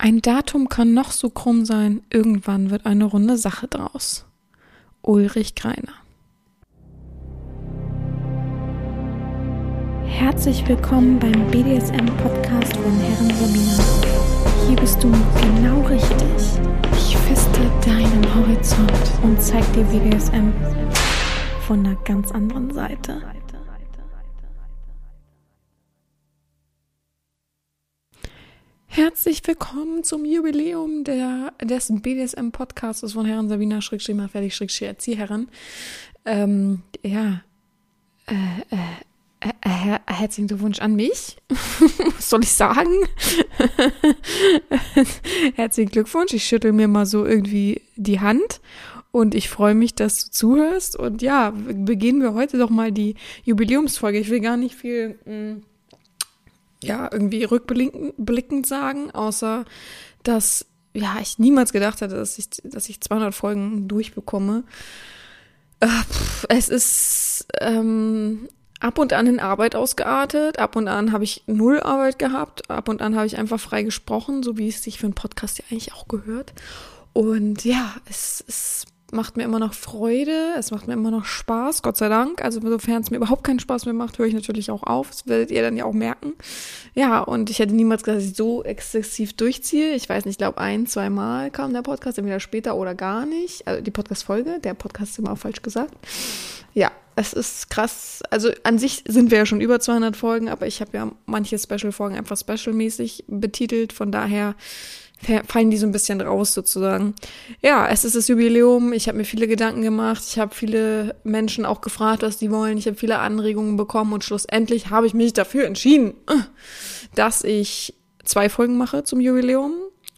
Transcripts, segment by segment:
Ein Datum kann noch so krumm sein, irgendwann wird eine runde Sache draus. Ulrich Greiner. Herzlich willkommen beim BDSM-Podcast von Herren Sabina. Hier bist du genau richtig. Ich feste deinen Horizont und zeig dir BDSM von einer ganz anderen Seite. Herzlich willkommen zum Jubiläum der, des BDSM-Podcasts von Herren Sabina mal fertig Schrägstrich Erzieherin. Ähm, ja, äh, äh, äh, her herzlichen Glückwunsch an mich. Was soll ich sagen? herzlichen Glückwunsch. Ich schüttel mir mal so irgendwie die Hand und ich freue mich, dass du zuhörst. Und ja, beginnen wir heute doch mal die Jubiläumsfolge. Ich will gar nicht viel. Mh, mm, ja, irgendwie rückblickend sagen, außer dass ja, ich niemals gedacht hätte, dass ich, dass ich 200 Folgen durchbekomme. Äh, es ist ähm, ab und an in Arbeit ausgeartet, ab und an habe ich null Arbeit gehabt, ab und an habe ich einfach frei gesprochen, so wie es sich für einen Podcast ja eigentlich auch gehört. Und ja, es ist macht mir immer noch Freude, es macht mir immer noch Spaß, Gott sei Dank. Also sofern es mir überhaupt keinen Spaß mehr macht, höre ich natürlich auch auf. Das werdet ihr dann ja auch merken. Ja, und ich hätte niemals gesagt, dass ich so exzessiv durchziehe. Ich weiß nicht, ich glaube ein, zwei Mal kam der Podcast, entweder später oder gar nicht. Also die Podcast-Folge, der Podcast ist immer auch falsch gesagt. Ja, es ist krass. Also an sich sind wir ja schon über 200 Folgen, aber ich habe ja manche Special-Folgen einfach specialmäßig betitelt. Von daher fallen die so ein bisschen raus sozusagen. Ja, es ist das Jubiläum. Ich habe mir viele Gedanken gemacht. Ich habe viele Menschen auch gefragt, was die wollen. Ich habe viele Anregungen bekommen und schlussendlich habe ich mich dafür entschieden, dass ich zwei Folgen mache zum Jubiläum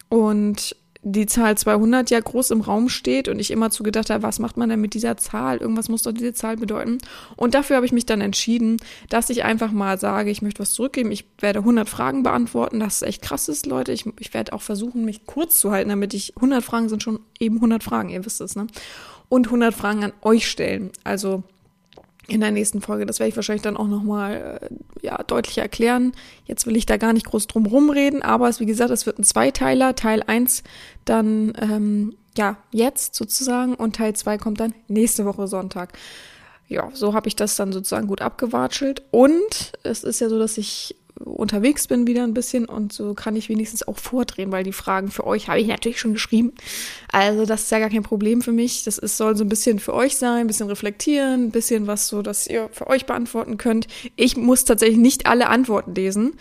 und die Zahl 200 ja groß im Raum steht und ich immer zu gedacht habe, was macht man denn mit dieser Zahl? Irgendwas muss doch diese Zahl bedeuten. Und dafür habe ich mich dann entschieden, dass ich einfach mal sage, ich möchte was zurückgeben. Ich werde 100 Fragen beantworten. Das ist echt krass ist, Leute. Ich, ich werde auch versuchen, mich kurz zu halten, damit ich 100 Fragen sind schon eben 100 Fragen, ihr wisst es, ne? Und 100 Fragen an euch stellen. Also in der nächsten Folge. Das werde ich wahrscheinlich dann auch nochmal äh, ja, deutlicher erklären. Jetzt will ich da gar nicht groß drum rumreden, aber es, wie gesagt, es wird ein Zweiteiler. Teil 1 dann ähm, ja jetzt sozusagen und Teil 2 kommt dann nächste Woche Sonntag. Ja, so habe ich das dann sozusagen gut abgewatschelt. Und es ist ja so, dass ich unterwegs bin wieder ein bisschen und so kann ich wenigstens auch vordrehen, weil die Fragen für euch habe ich natürlich schon geschrieben. Also das ist ja gar kein Problem für mich. Das ist, soll so ein bisschen für euch sein, ein bisschen reflektieren, ein bisschen was so, dass ihr für euch beantworten könnt. Ich muss tatsächlich nicht alle Antworten lesen.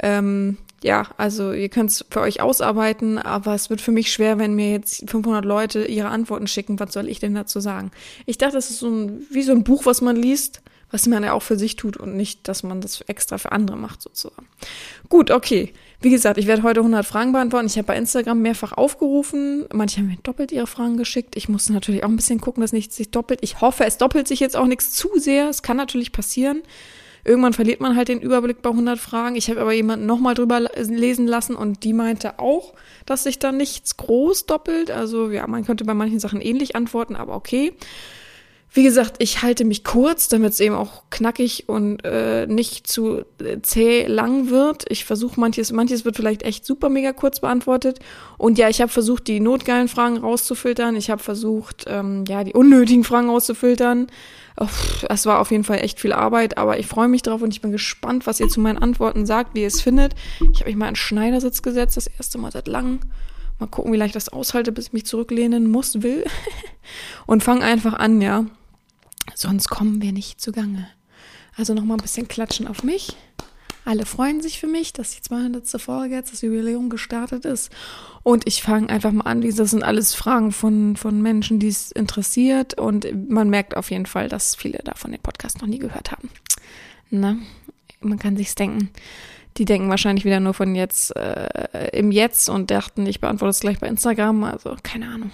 Ähm, ja, also ihr könnt es für euch ausarbeiten, aber es wird für mich schwer, wenn mir jetzt 500 Leute ihre Antworten schicken. Was soll ich denn dazu sagen? Ich dachte, das ist so ein, wie so ein Buch, was man liest was man ja auch für sich tut und nicht, dass man das extra für andere macht sozusagen. Gut, okay. Wie gesagt, ich werde heute 100 Fragen beantworten. Ich habe bei Instagram mehrfach aufgerufen. Manche haben mir doppelt ihre Fragen geschickt. Ich musste natürlich auch ein bisschen gucken, dass nichts sich doppelt. Ich hoffe, es doppelt sich jetzt auch nichts zu sehr. Es kann natürlich passieren. Irgendwann verliert man halt den Überblick bei 100 Fragen. Ich habe aber jemanden nochmal drüber lesen lassen und die meinte auch, dass sich da nichts groß doppelt. Also ja, man könnte bei manchen Sachen ähnlich antworten, aber okay. Wie gesagt, ich halte mich kurz, damit es eben auch knackig und äh, nicht zu äh, zäh lang wird. Ich versuche manches, manches wird vielleicht echt super mega kurz beantwortet. Und ja, ich habe versucht, die notgeilen Fragen rauszufiltern. Ich habe versucht, ähm, ja, die unnötigen Fragen rauszufiltern. Es war auf jeden Fall echt viel Arbeit, aber ich freue mich drauf und ich bin gespannt, was ihr zu meinen Antworten sagt, wie ihr es findet. Ich habe mich mal in Schneidersitz gesetzt, das erste Mal seit langem. Mal gucken, wie leicht ich das aushalte, bis ich mich zurücklehnen muss, will. und fang einfach an, ja. Sonst kommen wir nicht zugange. Also nochmal ein bisschen klatschen auf mich. Alle freuen sich für mich, dass die 200. Folge jetzt, das Jubiläum gestartet ist. Und ich fange einfach mal an. Das sind alles Fragen von, von Menschen, die es interessiert. Und man merkt auf jeden Fall, dass viele davon den Podcast noch nie gehört haben. Na, man kann sich's denken. Die denken wahrscheinlich wieder nur von jetzt äh, im Jetzt und dachten, ich beantworte es gleich bei Instagram. Also keine Ahnung.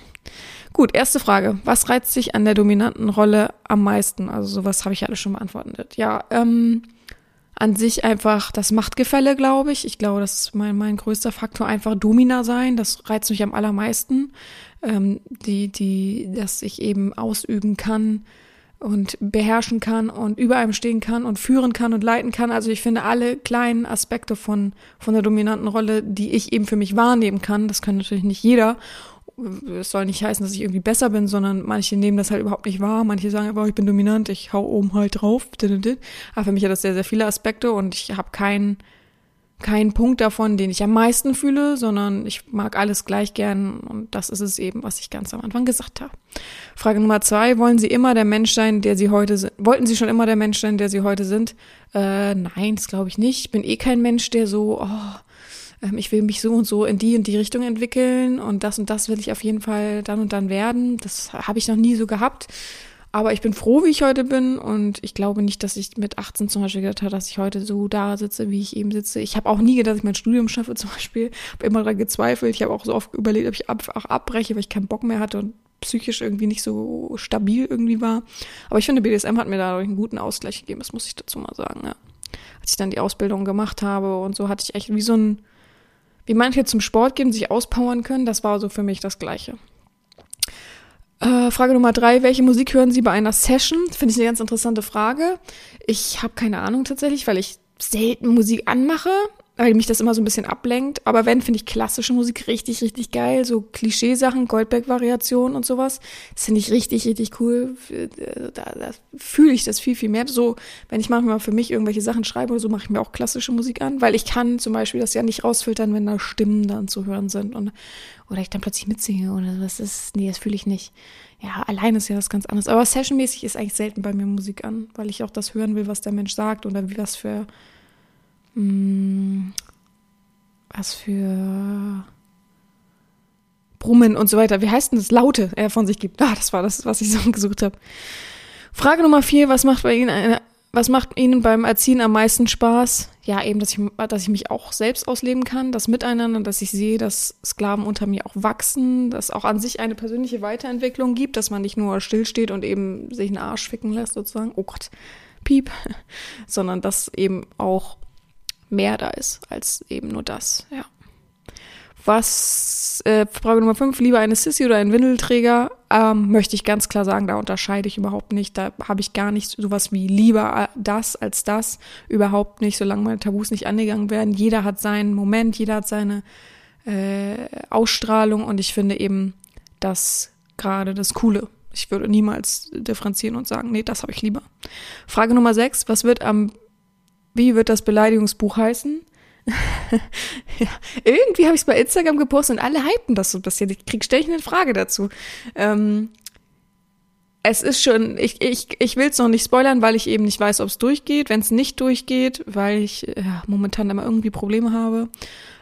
Gut, erste Frage. Was reizt dich an der dominanten Rolle am meisten? Also sowas habe ich alles schon beantwortet. Ja, ähm, an sich einfach das Machtgefälle, glaube ich. Ich glaube, das ist mein, mein größter Faktor, einfach Domina sein. Das reizt mich am allermeisten. Ähm, die, die, dass ich eben ausüben kann, und beherrschen kann und über einem stehen kann und führen kann und leiten kann. Also ich finde alle kleinen Aspekte von, von der dominanten Rolle, die ich eben für mich wahrnehmen kann, das kann natürlich nicht jeder. Es soll nicht heißen, dass ich irgendwie besser bin, sondern manche nehmen das halt überhaupt nicht wahr. Manche sagen einfach, ich bin dominant, ich hau oben halt drauf. Aber für mich hat das sehr, sehr viele Aspekte und ich habe keinen kein Punkt davon, den ich am meisten fühle, sondern ich mag alles gleich gern und das ist es eben, was ich ganz am Anfang gesagt habe. Frage Nummer zwei, wollen Sie immer der Mensch sein, der Sie heute sind? Wollten Sie schon immer der Mensch sein, der Sie heute sind? Äh, nein, das glaube ich nicht. Ich bin eh kein Mensch, der so, oh, ich will mich so und so in die und die Richtung entwickeln und das und das will ich auf jeden Fall dann und dann werden. Das habe ich noch nie so gehabt. Aber ich bin froh, wie ich heute bin und ich glaube nicht, dass ich mit 18 zum Beispiel gedacht habe, dass ich heute so da sitze, wie ich eben sitze. Ich habe auch nie gedacht, dass ich mein Studium schaffe zum Beispiel. Habe immer daran gezweifelt. Ich habe auch so oft überlegt, ob ich einfach abbreche, weil ich keinen Bock mehr hatte und psychisch irgendwie nicht so stabil irgendwie war. Aber ich finde, BDSM hat mir dadurch einen guten Ausgleich gegeben, das muss ich dazu mal sagen. Ja. Als ich dann die Ausbildung gemacht habe und so, hatte ich echt wie so ein, wie manche zum Sport gehen, sich auspowern können, das war so für mich das Gleiche. Äh, Frage Nummer drei, welche Musik hören Sie bei einer Session? Finde ich eine ganz interessante Frage. Ich habe keine Ahnung tatsächlich, weil ich selten Musik anmache, weil mich das immer so ein bisschen ablenkt. Aber wenn, finde ich klassische Musik richtig, richtig geil. So Klischeesachen, Goldberg-Variationen und sowas. Das finde ich richtig, richtig cool. Da, da fühle ich das viel, viel mehr. So, wenn ich manchmal für mich irgendwelche Sachen schreibe oder so, mache ich mir auch klassische Musik an, weil ich kann zum Beispiel das ja nicht rausfiltern, wenn da Stimmen dann zu hören sind und oder ich dann plötzlich mitsinge oder. Das ist, nee, das fühle ich nicht. Ja, allein ist ja was ganz anderes. Aber sessionmäßig ist eigentlich selten bei mir Musik an, weil ich auch das hören will, was der Mensch sagt oder wie was für was für Brummen und so weiter. Wie heißt denn das? Laute er von sich gibt. Ah, das war das, was ich so gesucht habe. Frage Nummer vier, was macht bei Ihnen eine, was macht Ihnen beim Erziehen am meisten Spaß? Ja, eben, dass ich, dass ich mich auch selbst ausleben kann, das Miteinander, dass ich sehe, dass Sklaven unter mir auch wachsen, dass auch an sich eine persönliche Weiterentwicklung gibt, dass man nicht nur stillsteht und eben sich einen Arsch ficken lässt, sozusagen. Oh Gott, piep. Sondern dass eben auch mehr da ist als eben nur das, ja. Was, äh, Frage Nummer 5, lieber eine Sissy oder ein Windelträger? Ähm, möchte ich ganz klar sagen, da unterscheide ich überhaupt nicht. Da habe ich gar nicht sowas wie lieber das als das. Überhaupt nicht, solange meine Tabus nicht angegangen werden. Jeder hat seinen Moment, jeder hat seine äh, Ausstrahlung und ich finde eben das gerade das Coole. Ich würde niemals differenzieren und sagen, nee, das habe ich lieber. Frage Nummer 6, was wird am, wie wird das Beleidigungsbuch heißen? ja, irgendwie habe ich es bei Instagram gepostet und alle hypen das so ein bisschen. Ich krieg ständig eine Frage dazu. Ähm, es ist schon, ich, ich, ich will es noch nicht spoilern, weil ich eben nicht weiß, ob es durchgeht. Wenn es nicht durchgeht, weil ich ja, momentan immer irgendwie Probleme habe.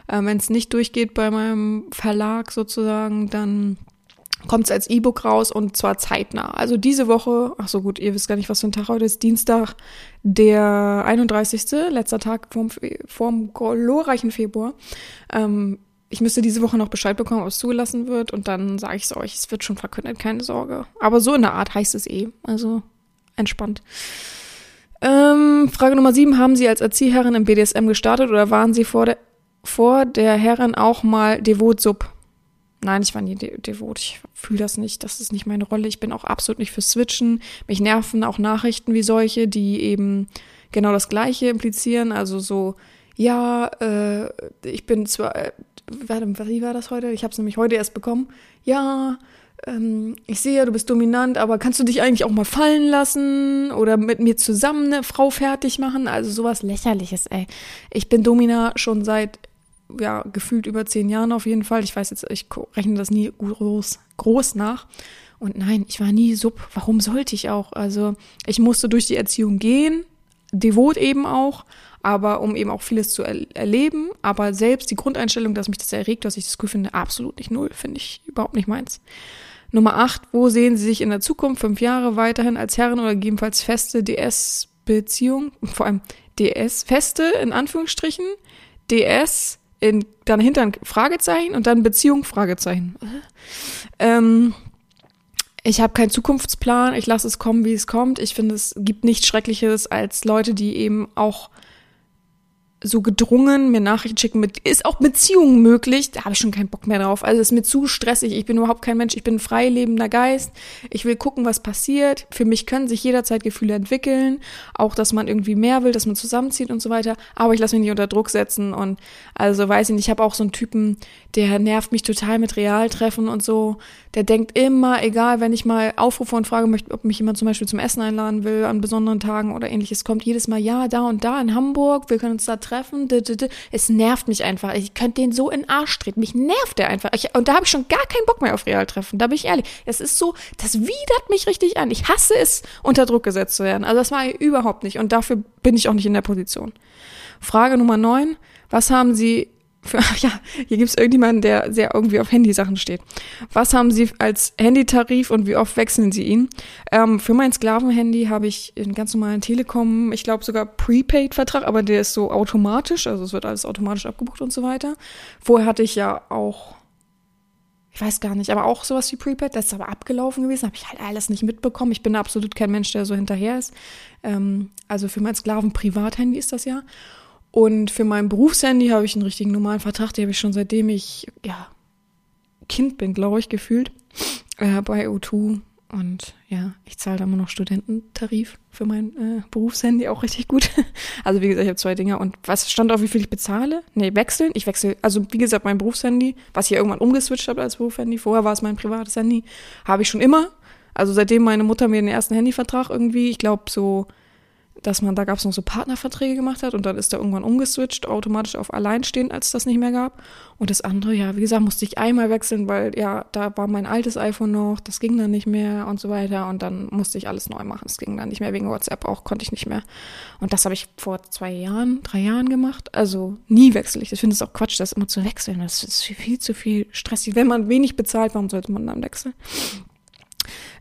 Äh, Wenn es nicht durchgeht bei meinem Verlag sozusagen, dann kommt es als E-Book raus und zwar zeitnah. Also diese Woche, ach so gut, ihr wisst gar nicht, was für ein Tag heute ist, Dienstag, der 31. letzter Tag vorm, vorm glorreichen Februar. Ähm, ich müsste diese Woche noch Bescheid bekommen, ob es zugelassen wird und dann sage ich es euch, es wird schon verkündet, keine Sorge. Aber so in der Art heißt es eh, also entspannt. Ähm, Frage Nummer 7, haben Sie als Erzieherin im BDSM gestartet oder waren Sie vor der, vor der Herrin auch mal devot sub? Nein, ich war nie de devot. Ich fühle das nicht. Das ist nicht meine Rolle. Ich bin auch absolut nicht für Switchen. Mich nerven auch Nachrichten wie solche, die eben genau das Gleiche implizieren. Also so, ja, äh, ich bin zwar, äh, warte, wie war das heute? Ich habe es nämlich heute erst bekommen. Ja, ähm, ich sehe, du bist dominant, aber kannst du dich eigentlich auch mal fallen lassen oder mit mir zusammen eine Frau fertig machen? Also sowas lächerliches, ey. Ich bin Domina schon seit ja, gefühlt über zehn Jahren auf jeden Fall. Ich weiß jetzt, ich rechne das nie groß, groß nach. Und nein, ich war nie sub. Warum sollte ich auch? Also, ich musste durch die Erziehung gehen, devot eben auch, aber um eben auch vieles zu er erleben. Aber selbst die Grundeinstellung, dass mich das erregt, dass ich das cool finde, absolut nicht null, finde ich überhaupt nicht meins. Nummer acht, wo sehen Sie sich in der Zukunft? Fünf Jahre weiterhin als Herren oder gegebenenfalls feste DS-Beziehung? Vor allem DS-Feste in Anführungsstrichen. DS in, dann hinter ein Fragezeichen und dann Beziehung, Fragezeichen. Ähm, ich habe keinen Zukunftsplan, ich lasse es kommen, wie es kommt. Ich finde, es gibt nichts Schreckliches als Leute, die eben auch so gedrungen, mir Nachrichten schicken mit, ist auch Beziehungen möglich, da habe ich schon keinen Bock mehr drauf. Also ist mir zu stressig, ich bin überhaupt kein Mensch, ich bin ein freilebender Geist. Ich will gucken, was passiert. Für mich können sich jederzeit Gefühle entwickeln, auch dass man irgendwie mehr will, dass man zusammenzieht und so weiter. Aber ich lasse mich nicht unter Druck setzen und also weiß ich nicht, ich habe auch so einen Typen, der nervt mich total mit Realtreffen und so. Der denkt immer, egal, wenn ich mal aufrufe und frage möchte, ob mich jemand zum Beispiel zum Essen einladen will an besonderen Tagen oder ähnliches, kommt jedes Mal, ja, da und da in Hamburg, wir können uns da treffen. Es nervt mich einfach. Ich könnte den so in den Arsch treten. Mich nervt der einfach. Und da habe ich schon gar keinen Bock mehr auf Realtreffen. Da bin ich ehrlich. Es ist so, das widert mich richtig an. Ich hasse es, unter Druck gesetzt zu werden. Also das war überhaupt nicht. Und dafür bin ich auch nicht in der Position. Frage Nummer neun. Was haben Sie für, ja, hier gibt es irgendjemanden, der sehr irgendwie auf Handysachen steht. Was haben Sie als Handytarif und wie oft wechseln Sie ihn? Ähm, für mein Sklavenhandy habe ich einen ganz normalen Telekom, ich glaube sogar Prepaid-Vertrag, aber der ist so automatisch, also es wird alles automatisch abgebucht und so weiter. Vorher hatte ich ja auch, ich weiß gar nicht, aber auch sowas wie Prepaid, das ist aber abgelaufen gewesen, habe ich halt alles nicht mitbekommen. Ich bin absolut kein Mensch, der so hinterher ist. Ähm, also für mein Sklaven-Privathandy ist das ja. Und für mein Berufshandy habe ich einen richtigen normalen Vertrag, den habe ich schon seitdem ich, ja, Kind bin, glaube ich, gefühlt, äh, bei O2. Und ja, ich zahle da immer noch Studententarif für mein äh, Berufshandy, auch richtig gut. Also wie gesagt, ich habe zwei Dinger. Und was stand auf, wie viel ich bezahle? Nee, wechseln. Ich wechsle, also wie gesagt, mein Berufshandy, was ich irgendwann umgeswitcht habe als Berufshandy, vorher war es mein privates Handy, habe ich schon immer. Also seitdem meine Mutter mir den ersten Handyvertrag irgendwie, ich glaube so dass man, da gab es noch so Partnerverträge gemacht hat und dann ist er irgendwann umgeswitcht, automatisch auf Alleinstehend, als es das nicht mehr gab. Und das andere, ja, wie gesagt, musste ich einmal wechseln, weil ja, da war mein altes iPhone noch, das ging dann nicht mehr und so weiter. Und dann musste ich alles neu machen. Es ging dann nicht mehr wegen WhatsApp auch, konnte ich nicht mehr. Und das habe ich vor zwei Jahren, drei Jahren gemacht. Also nie wechsle ich. Ich finde es auch Quatsch, das immer zu wechseln. Das ist viel zu viel stressig. Wenn man wenig bezahlt, warum sollte man dann wechseln?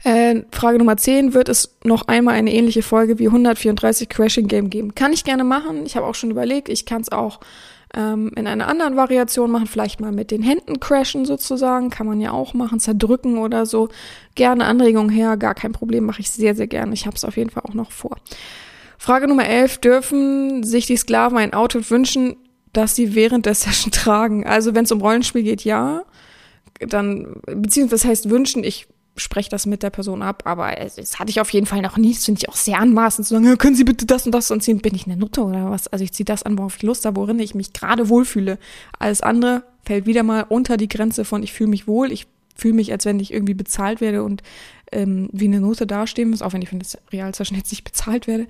Äh, Frage Nummer 10, wird es noch einmal eine ähnliche Folge wie 134 Crashing Game geben? Kann ich gerne machen. Ich habe auch schon überlegt, ich kann es auch ähm, in einer anderen Variation machen, vielleicht mal mit den Händen crashen sozusagen, kann man ja auch machen, zerdrücken oder so. Gerne Anregungen her, gar kein Problem, mache ich sehr, sehr gerne. Ich habe es auf jeden Fall auch noch vor. Frage Nummer 11, dürfen sich die Sklaven ein Outfit wünschen, das sie während der Session tragen? Also wenn es um Rollenspiel geht, ja. Dann, beziehungsweise das heißt wünschen, ich spreche das mit der Person ab, aber es, es hatte ich auf jeden Fall noch nie. Das finde ich auch sehr anmaßend zu sagen, können Sie bitte das und das anziehen? Bin ich eine Nutte oder was? Also ich ziehe das an, worauf ich Lust habe, worin ich mich gerade wohlfühle. Alles andere fällt wieder mal unter die Grenze von ich fühle mich wohl, ich fühle mich, als wenn ich irgendwie bezahlt werde und ähm, wie eine Note dastehen muss, auch wenn ich von das Realsession jetzt nicht bezahlt werde.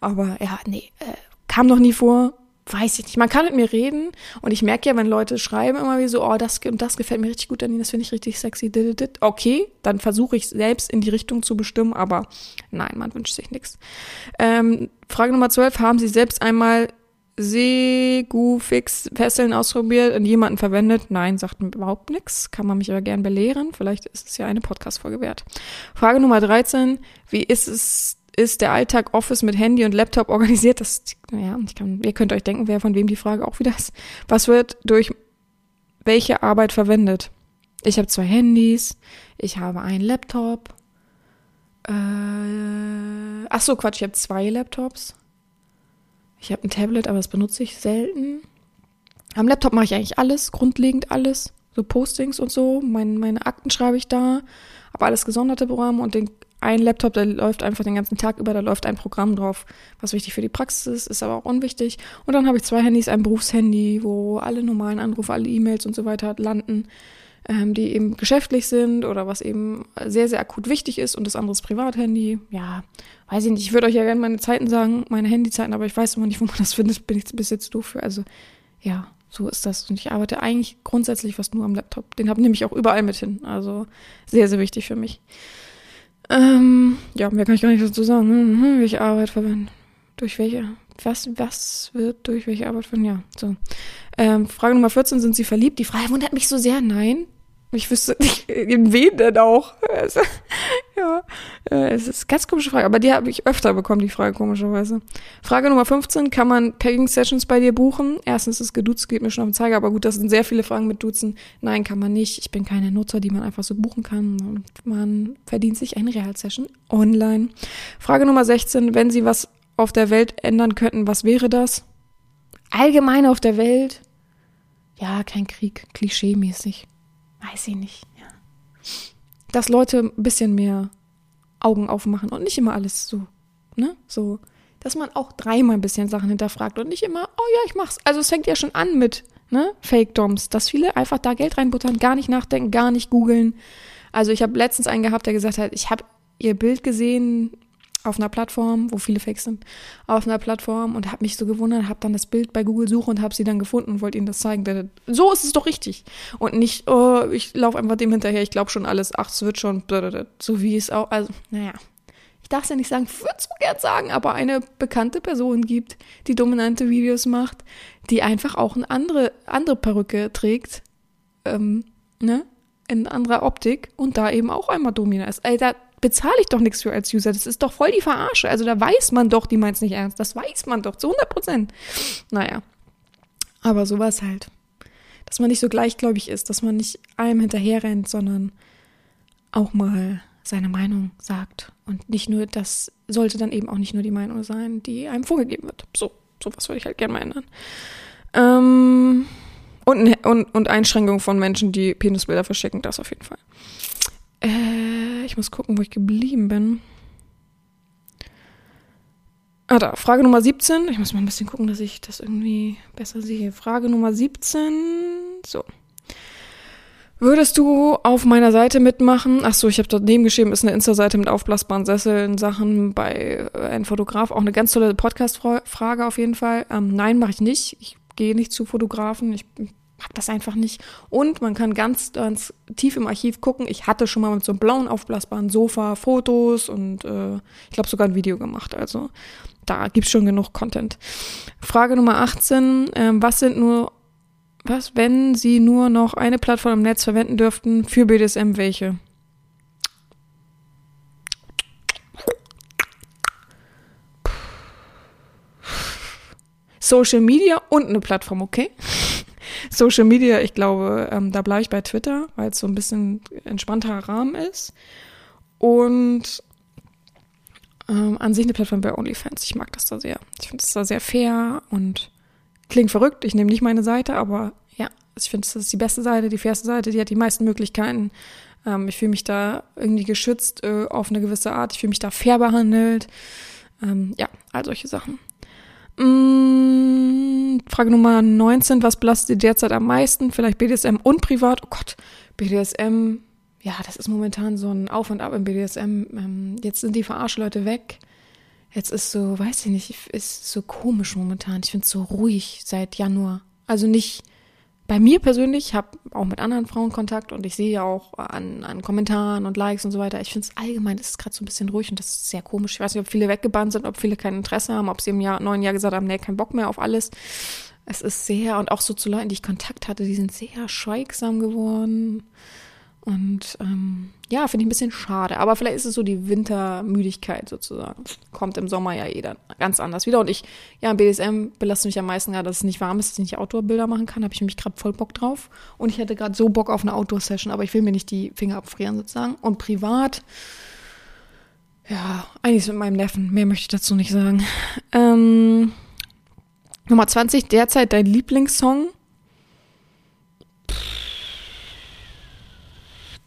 Aber ja, nee, äh, kam noch nie vor, weiß ich nicht. Man kann mit mir reden und ich merke ja, wenn Leute schreiben immer wie so, oh, das und das gefällt mir richtig gut, Danny, das finde ich richtig sexy. Okay, dann versuche ich selbst in die Richtung zu bestimmen, aber nein, man wünscht sich nichts. Ähm, Frage Nummer 12, haben Sie selbst einmal Segufix Fesseln ausprobiert und jemanden verwendet? Nein, sagt überhaupt nichts. Kann man mich aber gern belehren. Vielleicht ist es ja eine Podcast-Folge wert. Frage Nummer 13, wie ist es ist der Alltag Office mit Handy und Laptop organisiert? Das, ja, ich kann, ihr könnt euch denken, wer von wem die Frage auch wieder ist. Was wird durch welche Arbeit verwendet? Ich habe zwei Handys, ich habe einen Laptop. Äh, ach so, Quatsch, ich habe zwei Laptops. Ich habe ein Tablet, aber das benutze ich selten. Am Laptop mache ich eigentlich alles, grundlegend alles. So Postings und so. Mein, meine Akten schreibe ich da. Aber alles gesonderte Programme und den ein Laptop, der läuft einfach den ganzen Tag über, da läuft ein Programm drauf, was wichtig für die Praxis ist, ist aber auch unwichtig. Und dann habe ich zwei Handys, ein Berufshandy, wo alle normalen Anrufe, alle E-Mails und so weiter landen, ähm, die eben geschäftlich sind oder was eben sehr, sehr akut wichtig ist. Und das andere ist Privathandy. Ja, weiß ich nicht. Ich würde euch ja gerne meine Zeiten sagen, meine Handyzeiten, aber ich weiß immer nicht, wo man das findet. Bin ich bis jetzt doof für. Also, ja, so ist das. Und ich arbeite eigentlich grundsätzlich fast nur am Laptop. Den habe ich auch überall mit hin. Also, sehr, sehr wichtig für mich. Ähm, ja, mehr kann ich gar nicht dazu sagen. Hm, welche Arbeit verwenden? Durch welche? Was, was wird durch welche Arbeit verwendet? Ja, so. Ähm, Frage Nummer 14, sind Sie verliebt? Die Frage wundert mich so sehr. Nein. Ich wüsste nicht, in wen denn auch. Also, ja, äh, es ist eine ganz komische Frage, aber die habe ich öfter bekommen, die Frage komischerweise. Frage Nummer 15, kann man Pegging-Sessions bei dir buchen? Erstens ist geduzt, geht mir schon auf den Zeiger, aber gut, das sind sehr viele Fragen mit Duzen. Nein, kann man nicht. Ich bin keine Nutzer, die man einfach so buchen kann. Und man verdient sich eine Real-Session online. Frage Nummer 16, wenn Sie was auf der Welt ändern könnten, was wäre das? allgemein auf der Welt, ja, kein Krieg, klischee-mäßig. Weiß ich nicht, ja. Dass Leute ein bisschen mehr Augen aufmachen und nicht immer alles so, ne? So, dass man auch dreimal ein bisschen Sachen hinterfragt und nicht immer, oh ja, ich mach's. Also es fängt ja schon an mit, ne? Fake-Doms, dass viele einfach da Geld reinbuttern, gar nicht nachdenken, gar nicht googeln. Also ich habe letztens einen gehabt, der gesagt hat, ich habe ihr Bild gesehen auf einer Plattform, wo viele Fakes sind, auf einer Plattform und habe mich so gewundert, habe dann das Bild bei Google suche und habe sie dann gefunden und wollte ihnen das zeigen. So ist es doch richtig. Und nicht, oh, ich laufe einfach dem hinterher, ich glaube schon alles, ach, es wird schon, so wie es auch, also, naja. Ich darf es ja nicht sagen, würde so gern sagen, aber eine bekannte Person gibt, die dominante Videos macht, die einfach auch eine andere, andere Perücke trägt, ähm, ne, in anderer Optik und da eben auch einmal dominant ist. Da bezahle ich doch nichts für als User. Das ist doch voll die Verarsche. Also da weiß man doch, die meint es nicht ernst. Das weiß man doch zu 100 Prozent. Naja, aber sowas halt. Dass man nicht so gleichgläubig ist, dass man nicht allem hinterherrennt, sondern auch mal seine Meinung sagt. Und nicht nur, das sollte dann eben auch nicht nur die Meinung sein, die einem vorgegeben wird. So, sowas würde ich halt gerne mal ändern. Ähm, und, und, und Einschränkung von Menschen, die Penisbilder verschicken, das auf jeden Fall. Äh, ich muss gucken, wo ich geblieben bin. Ah, da, Frage Nummer 17. Ich muss mal ein bisschen gucken, dass ich das irgendwie besser sehe. Frage Nummer 17. So. Würdest du auf meiner Seite mitmachen? Ach so, ich habe dort nebengeschrieben, ist eine Insta-Seite mit aufblasbaren Sesseln, Sachen bei äh, ein Fotograf. Auch eine ganz tolle Podcast-Frage auf jeden Fall. Ähm, nein, mache ich nicht. Ich gehe nicht zu Fotografen. Ich hab das einfach nicht. Und man kann ganz, ganz tief im Archiv gucken. Ich hatte schon mal mit so einem blauen aufblasbaren Sofa Fotos und äh, ich glaube sogar ein Video gemacht. Also da gibt's schon genug Content. Frage Nummer 18. Ähm, was sind nur, was, wenn Sie nur noch eine Plattform im Netz verwenden dürften für BDSM, welche? Social Media und eine Plattform, okay? Social Media, ich glaube, ähm, da bleibe ich bei Twitter, weil es so ein bisschen entspannterer Rahmen ist. Und ähm, an sich eine Plattform bei OnlyFans. Ich mag das da sehr. Ich finde es da sehr fair und klingt verrückt. Ich nehme nicht meine Seite, aber ja, ich finde, das ist die beste Seite, die fairste Seite, die hat die meisten Möglichkeiten. Ähm, ich fühle mich da irgendwie geschützt äh, auf eine gewisse Art. Ich fühle mich da fair behandelt. Ähm, ja, all solche Sachen. Mmh, Frage Nummer 19. Was belastet Sie derzeit am meisten? Vielleicht BDSM und privat? Oh Gott, BDSM. Ja, das ist momentan so ein Auf und Ab im BDSM. Ähm, jetzt sind die Verarschleute weg. Jetzt ist so, weiß ich nicht, ist so komisch momentan. Ich finde es so ruhig seit Januar. Also nicht bei mir persönlich, ich habe auch mit anderen Frauen Kontakt und ich sehe ja auch an, an Kommentaren und Likes und so weiter. Ich finde es allgemein, ist gerade so ein bisschen ruhig und das ist sehr komisch. Ich weiß nicht, ob viele weggebannt sind, ob viele kein Interesse haben, ob sie im Jahr, neuen Jahr gesagt haben, nee, kein Bock mehr auf alles. Es ist sehr, und auch so zu Leuten, die ich Kontakt hatte, die sind sehr schweigsam geworden. Und ähm, ja, finde ich ein bisschen schade. Aber vielleicht ist es so die Wintermüdigkeit sozusagen. Kommt im Sommer ja eh dann ganz anders wieder. Und ich, ja, im BDSM belastet mich am meisten gerade, dass es nicht warm ist, dass ich nicht Outdoor-Bilder machen kann. Habe ich nämlich gerade voll Bock drauf. Und ich hätte gerade so Bock auf eine Outdoor-Session, aber ich will mir nicht die Finger abfrieren sozusagen. Und privat, ja, eigentlich mit meinem Neffen. Mehr möchte ich dazu nicht sagen. Ähm, Nummer 20, derzeit dein Lieblingssong.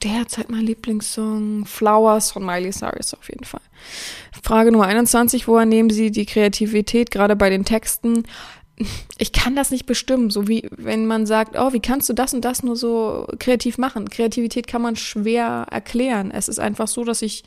Derzeit mein Lieblingssong Flowers von Miley Cyrus auf jeden Fall. Frage Nummer 21, woher nehmen Sie die Kreativität gerade bei den Texten? Ich kann das nicht bestimmen, so wie wenn man sagt, oh, wie kannst du das und das nur so kreativ machen? Kreativität kann man schwer erklären. Es ist einfach so, dass ich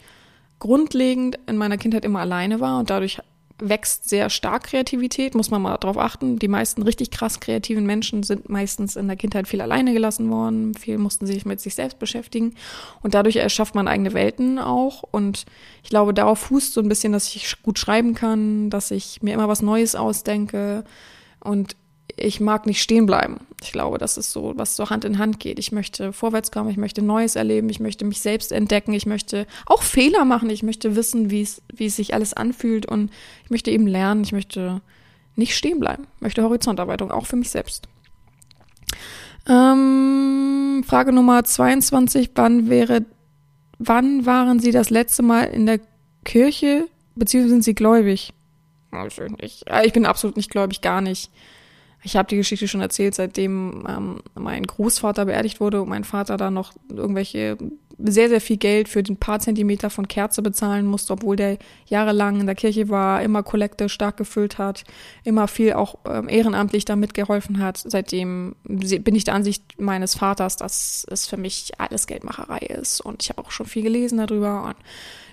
grundlegend in meiner Kindheit immer alleine war und dadurch wächst sehr stark Kreativität, muss man mal darauf achten. Die meisten richtig krass kreativen Menschen sind meistens in der Kindheit viel alleine gelassen worden, viel mussten sich mit sich selbst beschäftigen. Und dadurch erschafft man eigene Welten auch. Und ich glaube, darauf fußt so ein bisschen, dass ich gut schreiben kann, dass ich mir immer was Neues ausdenke. Und ich mag nicht stehen bleiben. Ich glaube, das ist so, was so Hand in Hand geht. Ich möchte vorwärts kommen, ich möchte Neues erleben, ich möchte mich selbst entdecken, ich möchte auch Fehler machen, ich möchte wissen, wie es, sich alles anfühlt und ich möchte eben lernen, ich möchte nicht stehen bleiben, ich möchte Horizontarbeitung, auch für mich selbst. Ähm, Frage Nummer 22, wann wäre, wann waren Sie das letzte Mal in der Kirche, beziehungsweise sind Sie gläubig? Ich bin absolut nicht gläubig, gar nicht. Ich habe die Geschichte schon erzählt, seitdem ähm, mein Großvater beerdigt wurde und mein Vater da noch irgendwelche sehr, sehr viel Geld für den paar Zentimeter von Kerze bezahlen musste, obwohl der jahrelang in der Kirche war, immer Kollekte stark gefüllt hat, immer viel auch ähm, ehrenamtlich da mitgeholfen hat. Seitdem bin ich der Ansicht meines Vaters, dass es für mich alles Geldmacherei ist. Und ich habe auch schon viel gelesen darüber. Und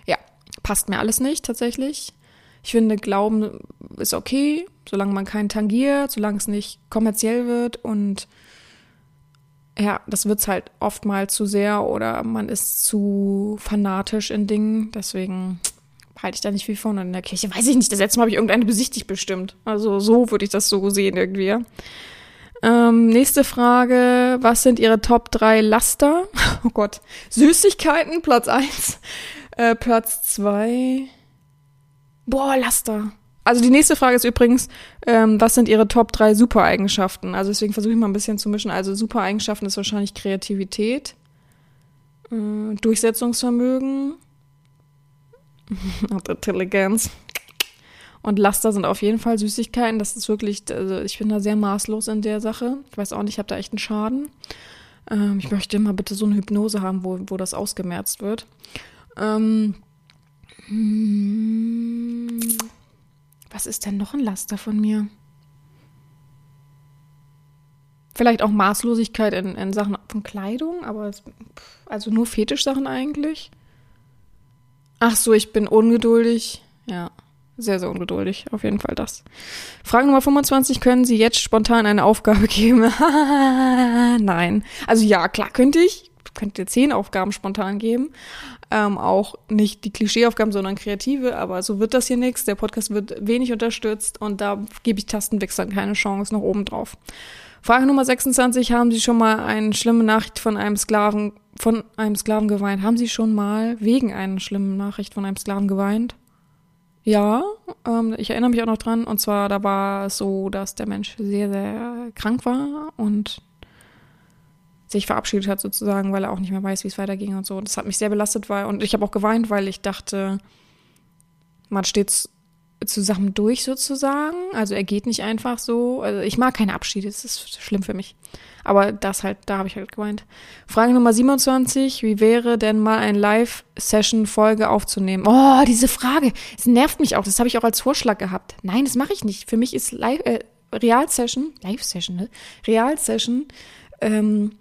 ja, passt mir alles nicht tatsächlich. Ich finde, Glauben ist okay, solange man keinen tangiert, solange es nicht kommerziell wird und ja, das wird's halt oftmals zu sehr oder man ist zu fanatisch in Dingen. Deswegen halte ich da nicht viel von. Und in der Kirche weiß ich nicht. Das letzte Mal habe ich irgendeine besichtigt bestimmt. Also so würde ich das so sehen irgendwie. Ähm, nächste Frage. Was sind Ihre Top 3 Laster? Oh Gott. Süßigkeiten, Platz 1. Äh, Platz 2. Boah, Laster. Also die nächste Frage ist übrigens, ähm, was sind Ihre Top 3 Supereigenschaften? Also deswegen versuche ich mal ein bisschen zu mischen. Also Supereigenschaften ist wahrscheinlich Kreativität, äh, Durchsetzungsvermögen und Intelligenz. Und Laster sind auf jeden Fall Süßigkeiten. Das ist wirklich, also ich bin da sehr maßlos in der Sache. Ich weiß auch nicht, ich habe da echt einen Schaden. Ähm, ich möchte mal bitte so eine Hypnose haben, wo, wo das ausgemerzt wird. Ähm, hm, was ist denn noch ein Laster von mir? Vielleicht auch Maßlosigkeit in, in Sachen von Kleidung, aber es, also nur Fetischsachen eigentlich. Ach so, ich bin ungeduldig. Ja, sehr, sehr ungeduldig. Auf jeden Fall das. Frage Nummer 25. Können Sie jetzt spontan eine Aufgabe geben? Nein. Also ja, klar könnte ich. Könnte zehn Aufgaben spontan geben. Ähm, auch nicht die Klischeeaufgaben, sondern kreative, aber so wird das hier nichts. Der Podcast wird wenig unterstützt und da gebe ich Tastenwechseln keine Chance nach oben drauf. Frage Nummer 26. Haben Sie schon mal eine schlimme Nachricht von einem Sklaven, von einem Sklaven geweint? Haben Sie schon mal wegen einer schlimmen Nachricht von einem Sklaven geweint? Ja, ähm, ich erinnere mich auch noch dran. Und zwar, da war es so, dass der Mensch sehr, sehr krank war und sich verabschiedet hat sozusagen, weil er auch nicht mehr weiß, wie es weiterging und so. Das hat mich sehr belastet, weil und ich habe auch geweint, weil ich dachte, man steht zusammen durch sozusagen. Also er geht nicht einfach so. Also ich mag keine Abschiede, das ist schlimm für mich. Aber das halt, da habe ich halt geweint. Frage Nummer 27, wie wäre denn mal ein Live-Session-Folge aufzunehmen? Oh, diese Frage, es nervt mich auch. Das habe ich auch als Vorschlag gehabt. Nein, das mache ich nicht. Für mich ist Live, äh, Real-Session, Live-Session, ne? Real-Session ähm,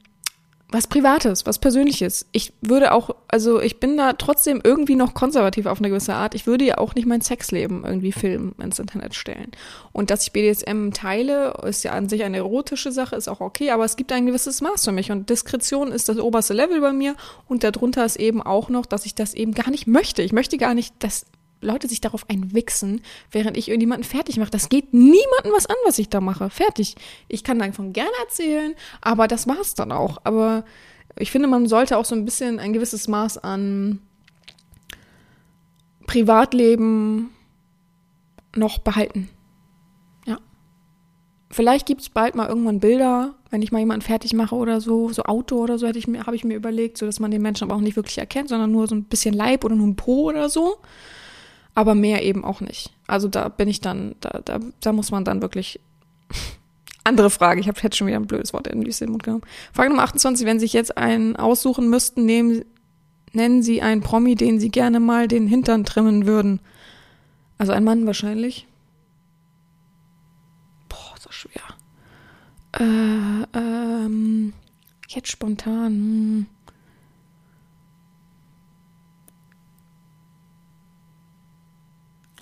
was Privates, was Persönliches. Ich würde auch, also ich bin da trotzdem irgendwie noch konservativ auf eine gewisse Art. Ich würde ja auch nicht mein Sexleben irgendwie filmen, ins Internet stellen. Und dass ich BDSM teile, ist ja an sich eine erotische Sache, ist auch okay, aber es gibt ein gewisses Maß für mich. Und Diskretion ist das oberste Level bei mir. Und darunter ist eben auch noch, dass ich das eben gar nicht möchte. Ich möchte gar nicht, dass Leute sich darauf einwichsen, während ich irgendjemanden fertig mache. Das geht niemandem was an, was ich da mache. Fertig. Ich kann davon gerne erzählen, aber das war's dann auch. Aber ich finde, man sollte auch so ein bisschen ein gewisses Maß an Privatleben noch behalten. Ja. Vielleicht gibt's bald mal irgendwann Bilder, wenn ich mal jemanden fertig mache oder so, so Auto oder so, hätte ich mir, habe ich mir überlegt, so dass man den Menschen aber auch nicht wirklich erkennt, sondern nur so ein bisschen Leib oder nur ein Po oder so aber mehr eben auch nicht. Also da bin ich dann, da, da, da muss man dann wirklich andere Frage. Ich habe jetzt schon wieder ein blödes Wort in den Mund genommen. Frage Nummer 28. Wenn Sie sich jetzt einen aussuchen müssten, nehmen, nennen Sie einen Promi, den Sie gerne mal den Hintern trimmen würden. Also ein Mann wahrscheinlich. Boah, so schwer. Äh, ähm, jetzt spontan. Hm.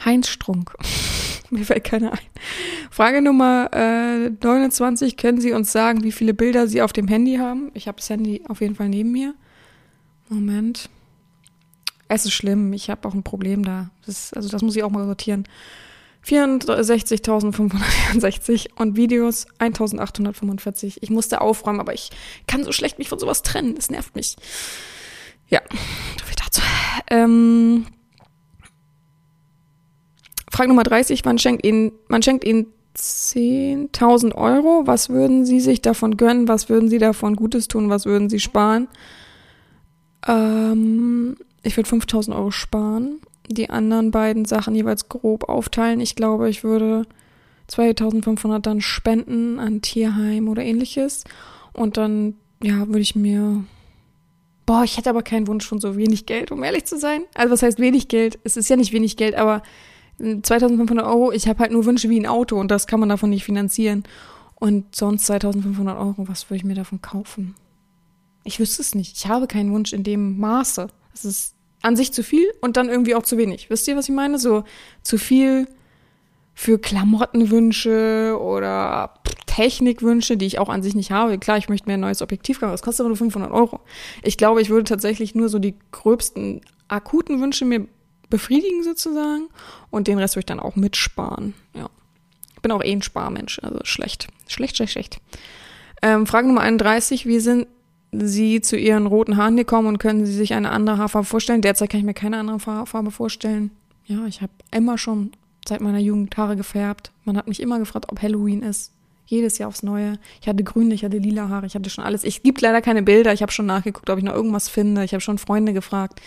Heinz Strunk. Mir fällt keiner ein. Frage Nummer äh, 29. Können Sie uns sagen, wie viele Bilder Sie auf dem Handy haben? Ich habe das Handy auf jeden Fall neben mir. Moment. Es ist schlimm. Ich habe auch ein Problem da. Das, also das muss ich auch mal sortieren. 64.564 und Videos 1.845. Ich musste aufräumen, aber ich kann so schlecht mich von sowas trennen. Das nervt mich. Ja, so viel dazu. Ähm, Frage Nummer 30, man schenkt Ihnen, man schenkt Ihnen 10.000 Euro. Was würden Sie sich davon gönnen? Was würden Sie davon Gutes tun? Was würden Sie sparen? Ähm, ich würde 5.000 Euro sparen. Die anderen beiden Sachen jeweils grob aufteilen. Ich glaube, ich würde 2500 dann spenden an Tierheim oder ähnliches. Und dann, ja, würde ich mir. Boah, ich hätte aber keinen Wunsch von so wenig Geld, um ehrlich zu sein. Also, was heißt wenig Geld? Es ist ja nicht wenig Geld, aber 2500 Euro, ich habe halt nur Wünsche wie ein Auto und das kann man davon nicht finanzieren. Und sonst 2500 Euro, was würde ich mir davon kaufen? Ich wüsste es nicht. Ich habe keinen Wunsch in dem Maße. Es ist an sich zu viel und dann irgendwie auch zu wenig. Wisst ihr, was ich meine? So zu viel für Klamottenwünsche oder Technikwünsche, die ich auch an sich nicht habe. Klar, ich möchte mir ein neues Objektiv kaufen, das kostet aber nur 500 Euro. Ich glaube, ich würde tatsächlich nur so die gröbsten akuten Wünsche mir befriedigen sozusagen und den Rest würde ich dann auch mitsparen. Ja. Ich bin auch eh ein Sparmensch, also schlecht. Schlecht, schlecht, schlecht. Ähm, Frage Nummer 31. Wie sind Sie zu Ihren roten Haaren gekommen und können Sie sich eine andere Haarfarbe vorstellen? Derzeit kann ich mir keine andere Haarfarbe vorstellen. Ja, ich habe immer schon seit meiner Jugend Haare gefärbt. Man hat mich immer gefragt, ob Halloween ist. Jedes Jahr aufs Neue. Ich hatte grüne, ich hatte lila Haare, ich hatte schon alles. Es gibt leider keine Bilder. Ich habe schon nachgeguckt, ob ich noch irgendwas finde. Ich habe schon Freunde gefragt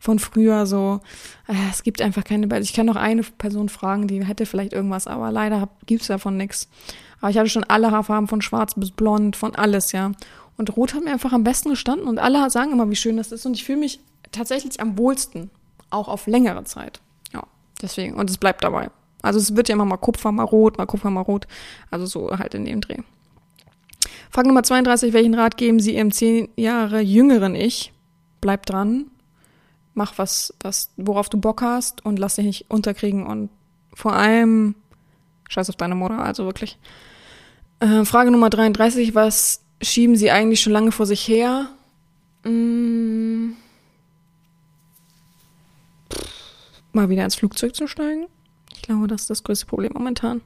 von früher so. Äh, es gibt einfach keine Bilder. Ich kann noch eine Person fragen, die hätte vielleicht irgendwas, aber leider gibt's davon nichts. Aber ich hatte schon alle Haarfarben von schwarz bis blond, von alles, ja. Und rot hat mir einfach am besten gestanden und alle sagen immer, wie schön das ist. Und ich fühle mich tatsächlich am wohlsten, auch auf längere Zeit. Ja, deswegen. Und es bleibt dabei. Also es wird ja immer mal Kupfer, mal rot, mal Kupfer, mal rot. Also so halt in dem Dreh. Frage Nummer 32. Welchen Rat geben Sie Ihrem zehn Jahre jüngeren Ich? Bleib dran. Mach was, was, worauf du Bock hast und lass dich nicht unterkriegen und vor allem scheiß auf deine Mutter, also wirklich. Äh, Frage Nummer 33. Was schieben Sie eigentlich schon lange vor sich her? Hm. Mal wieder ins Flugzeug zu steigen? Ich glaube, das ist das größte Problem momentan.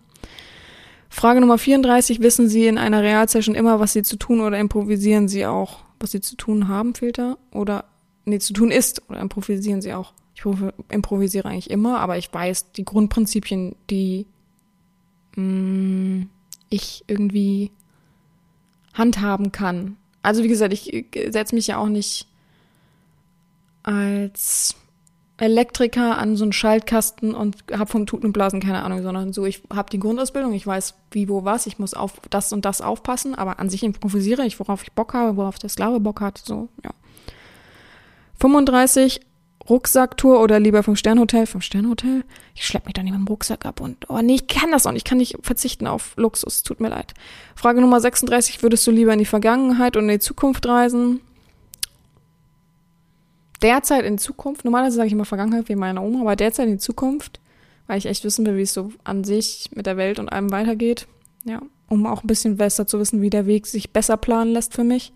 Frage Nummer 34. Wissen Sie in einer Realsession immer, was Sie zu tun oder improvisieren Sie auch? Was Sie zu tun haben, da? Oder, nee, zu tun ist oder improvisieren Sie auch? Ich improvisiere eigentlich immer, aber ich weiß die Grundprinzipien, die mh, mm, ich irgendwie handhaben kann. Also wie gesagt, ich setze mich ja auch nicht als Elektriker an so einen Schaltkasten und habe vom Tuten und Blasen keine Ahnung, sondern so, ich habe die Grundausbildung, ich weiß wie, wo, was, ich muss auf das und das aufpassen, aber an sich improvisiere ich, worauf ich Bock habe, worauf der Sklave Bock hat, so, ja. 35, Rucksacktour oder lieber vom Sternhotel? Vom Sternhotel? Ich schlepp mich da nicht mit dem Rucksack ab und, oh nee, ich kann das auch nicht, ich kann nicht verzichten auf Luxus, tut mir leid. Frage Nummer 36, würdest du lieber in die Vergangenheit und in die Zukunft reisen? Derzeit in Zukunft, normalerweise sage ich immer Vergangenheit wie meine Oma, aber derzeit in Zukunft, weil ich echt wissen will, wie es so an sich mit der Welt und allem weitergeht. Ja, um auch ein bisschen besser zu wissen, wie der Weg sich besser planen lässt für mich.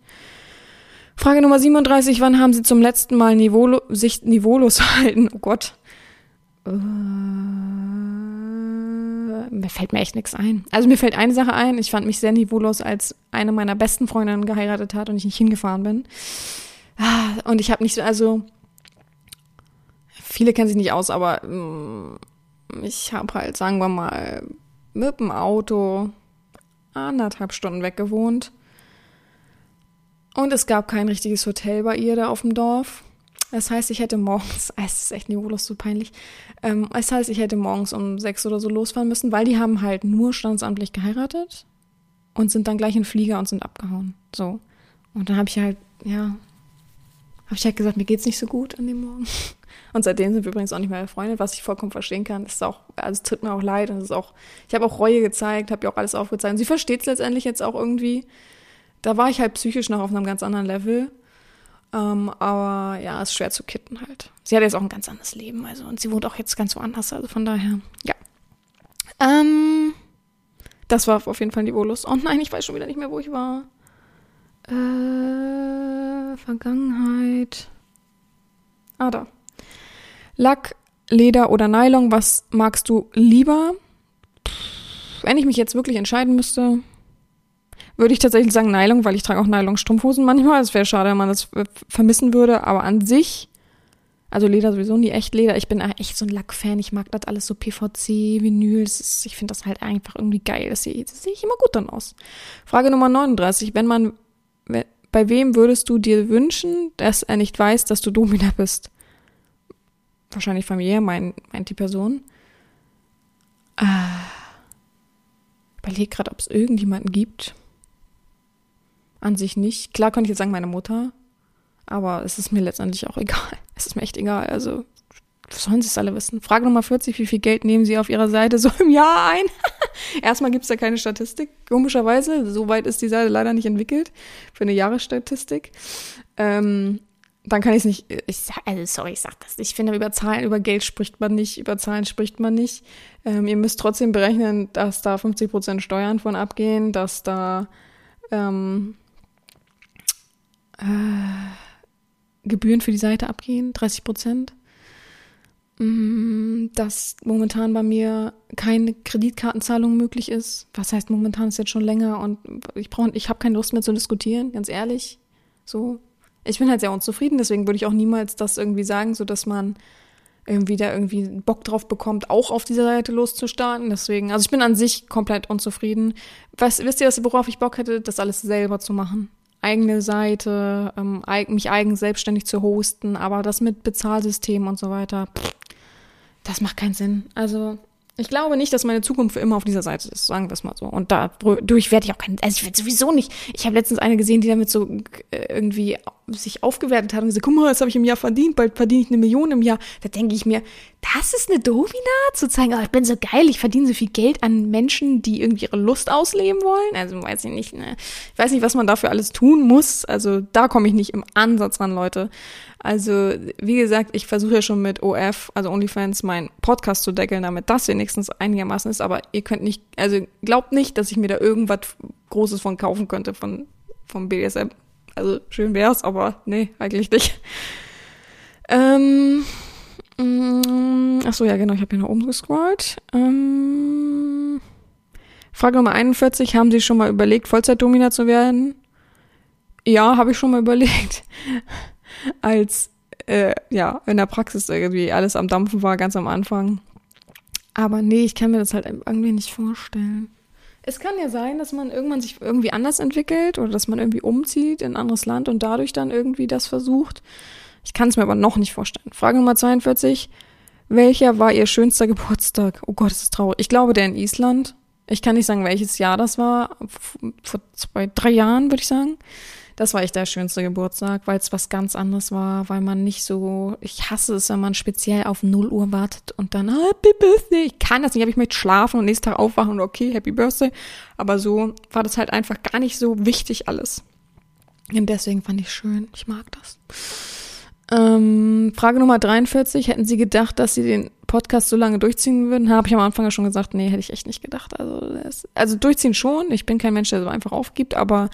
Frage Nummer 37, wann haben Sie zum letzten Mal Nivolo sich niveaulos verhalten? Oh Gott. Äh, mir fällt mir echt nichts ein. Also mir fällt eine Sache ein, ich fand mich sehr niveaulos, als eine meiner besten Freundinnen geheiratet hat und ich nicht hingefahren bin. Ah, und ich habe nicht so, also viele kennen sich nicht aus, aber mm, ich habe halt, sagen wir mal, mit dem Auto anderthalb Stunden weg gewohnt. Und es gab kein richtiges Hotel bei ihr da auf dem Dorf. Das heißt, ich hätte morgens, es ist echt niveaulos so peinlich, ähm, das heißt, ich hätte morgens um sechs oder so losfahren müssen, weil die haben halt nur standesamtlich geheiratet und sind dann gleich in Flieger und sind abgehauen. So. Und dann habe ich halt, ja, habe ich halt gesagt, mir geht's nicht so gut an dem Morgen. Und seitdem sind wir übrigens auch nicht mehr befreundet, was ich vollkommen verstehen kann. Das ist auch, also es tut mir auch leid. Und es ist auch, ich habe auch Reue gezeigt, habe ihr auch alles aufgezeigt. Und sie versteht es letztendlich jetzt auch irgendwie. Da war ich halt psychisch noch auf einem ganz anderen Level. Ähm, aber ja, ist schwer zu kitten halt. Sie hat jetzt auch ein ganz anderes Leben, also und sie wohnt auch jetzt ganz woanders, also von daher, ja. Ähm, das war auf jeden Fall niveaulos. Oh nein, ich weiß schon wieder nicht mehr, wo ich war. Äh, Vergangenheit. Ah, da. Lack, Leder oder Nylon, was magst du lieber? Wenn ich mich jetzt wirklich entscheiden müsste, würde ich tatsächlich sagen Nylon, weil ich trage auch Nylon-Strumpfhosen manchmal. Es wäre schade, wenn man das vermissen würde, aber an sich, also Leder sowieso nie echt Leder. Ich bin echt so ein Lack-Fan. Ich mag das alles so PVC, Vinyl. Ist, ich finde das halt einfach irgendwie geil. Das sehe seh ich immer gut dann aus. Frage Nummer 39. Wenn man bei wem würdest du dir wünschen, dass er nicht weiß, dass du Domina bist? Wahrscheinlich familiär, mein, meint die Person. Ah. überlege gerade, ob es irgendjemanden gibt. An sich nicht. Klar könnte ich jetzt sagen, meine Mutter. Aber es ist mir letztendlich auch egal. Es ist mir echt egal. Also, sollen sie es alle wissen? Frage Nummer 40, wie viel Geld nehmen sie auf ihrer Seite so im Jahr ein? Erstmal gibt es da keine Statistik, komischerweise. So weit ist die Seite leider nicht entwickelt für eine Jahresstatistik. Ähm, dann kann ich es nicht, ich also sorry, ich sag das. Ich finde, über Zahlen, über Geld spricht man nicht, über Zahlen spricht man nicht. Ähm, ihr müsst trotzdem berechnen, dass da 50 Prozent Steuern von abgehen, dass da ähm, äh, Gebühren für die Seite abgehen, 30 Prozent. Mm, dass momentan bei mir keine Kreditkartenzahlung möglich ist. Was heißt momentan ist jetzt schon länger und ich brauche, ich habe keine Lust mehr zu diskutieren, ganz ehrlich. So, ich bin halt sehr unzufrieden, deswegen würde ich auch niemals das irgendwie sagen, so dass man irgendwie da irgendwie Bock drauf bekommt, auch auf dieser Seite loszustarten. Deswegen, also ich bin an sich komplett unzufrieden. Was, wisst ihr, worauf ich Bock hätte, das alles selber zu machen? Eigene Seite, ähm, mich eigen selbstständig zu hosten, aber das mit Bezahlsystem und so weiter, pff, das macht keinen Sinn. Also ich glaube nicht, dass meine Zukunft für immer auf dieser Seite ist, sagen wir es mal so. Und dadurch werde ich auch kein, also ich werde sowieso nicht. Ich habe letztens eine gesehen, die damit so äh, irgendwie sich aufgewertet hat und gesagt, guck mal, das habe ich im Jahr verdient, bald verdiene ich eine Million im Jahr. Da denke ich mir, das ist eine Domina, zu zeigen, oh, ich bin so geil, ich verdiene so viel Geld an Menschen, die irgendwie ihre Lust ausleben wollen. Also weiß ich nicht, ne? Ich weiß nicht, was man dafür alles tun muss. Also da komme ich nicht im Ansatz ran, Leute. Also, wie gesagt, ich versuche ja schon mit OF, also OnlyFans, meinen Podcast zu deckeln, damit das wenigstens einigermaßen ist. Aber ihr könnt nicht, also glaubt nicht, dass ich mir da irgendwas Großes von kaufen könnte von, vom BDSM. Also, schön wär's, aber nee, eigentlich nicht. Ähm, mm, ach so, ja, genau, ich habe hier nach oben gescrollt. Ähm, Frage Nummer 41, haben Sie schon mal überlegt, Vollzeitdomina zu werden? Ja, habe ich schon mal überlegt als äh, ja in der Praxis irgendwie alles am Dampfen war, ganz am Anfang. Aber nee, ich kann mir das halt irgendwie nicht vorstellen. Es kann ja sein, dass man irgendwann sich irgendwie anders entwickelt oder dass man irgendwie umzieht in ein anderes Land und dadurch dann irgendwie das versucht. Ich kann es mir aber noch nicht vorstellen. Frage Nummer 42. Welcher war Ihr schönster Geburtstag? Oh Gott, das ist traurig. Ich glaube, der in Island. Ich kann nicht sagen, welches Jahr das war. Vor zwei, drei Jahren, würde ich sagen. Das war echt der schönste Geburtstag, weil es was ganz anderes war, weil man nicht so, ich hasse es, wenn man speziell auf 0 Uhr wartet und dann Happy Birthday. Ich kann das nicht, ich möchte schlafen und nächsten Tag aufwachen und okay, Happy Birthday. Aber so war das halt einfach gar nicht so wichtig alles. Und deswegen fand ich schön. Ich mag das. Ähm, Frage Nummer 43. Hätten Sie gedacht, dass Sie den Podcast so lange durchziehen würden? Habe ich am Anfang ja schon gesagt, nee, hätte ich echt nicht gedacht. Also, das, also durchziehen schon. Ich bin kein Mensch, der so einfach aufgibt, aber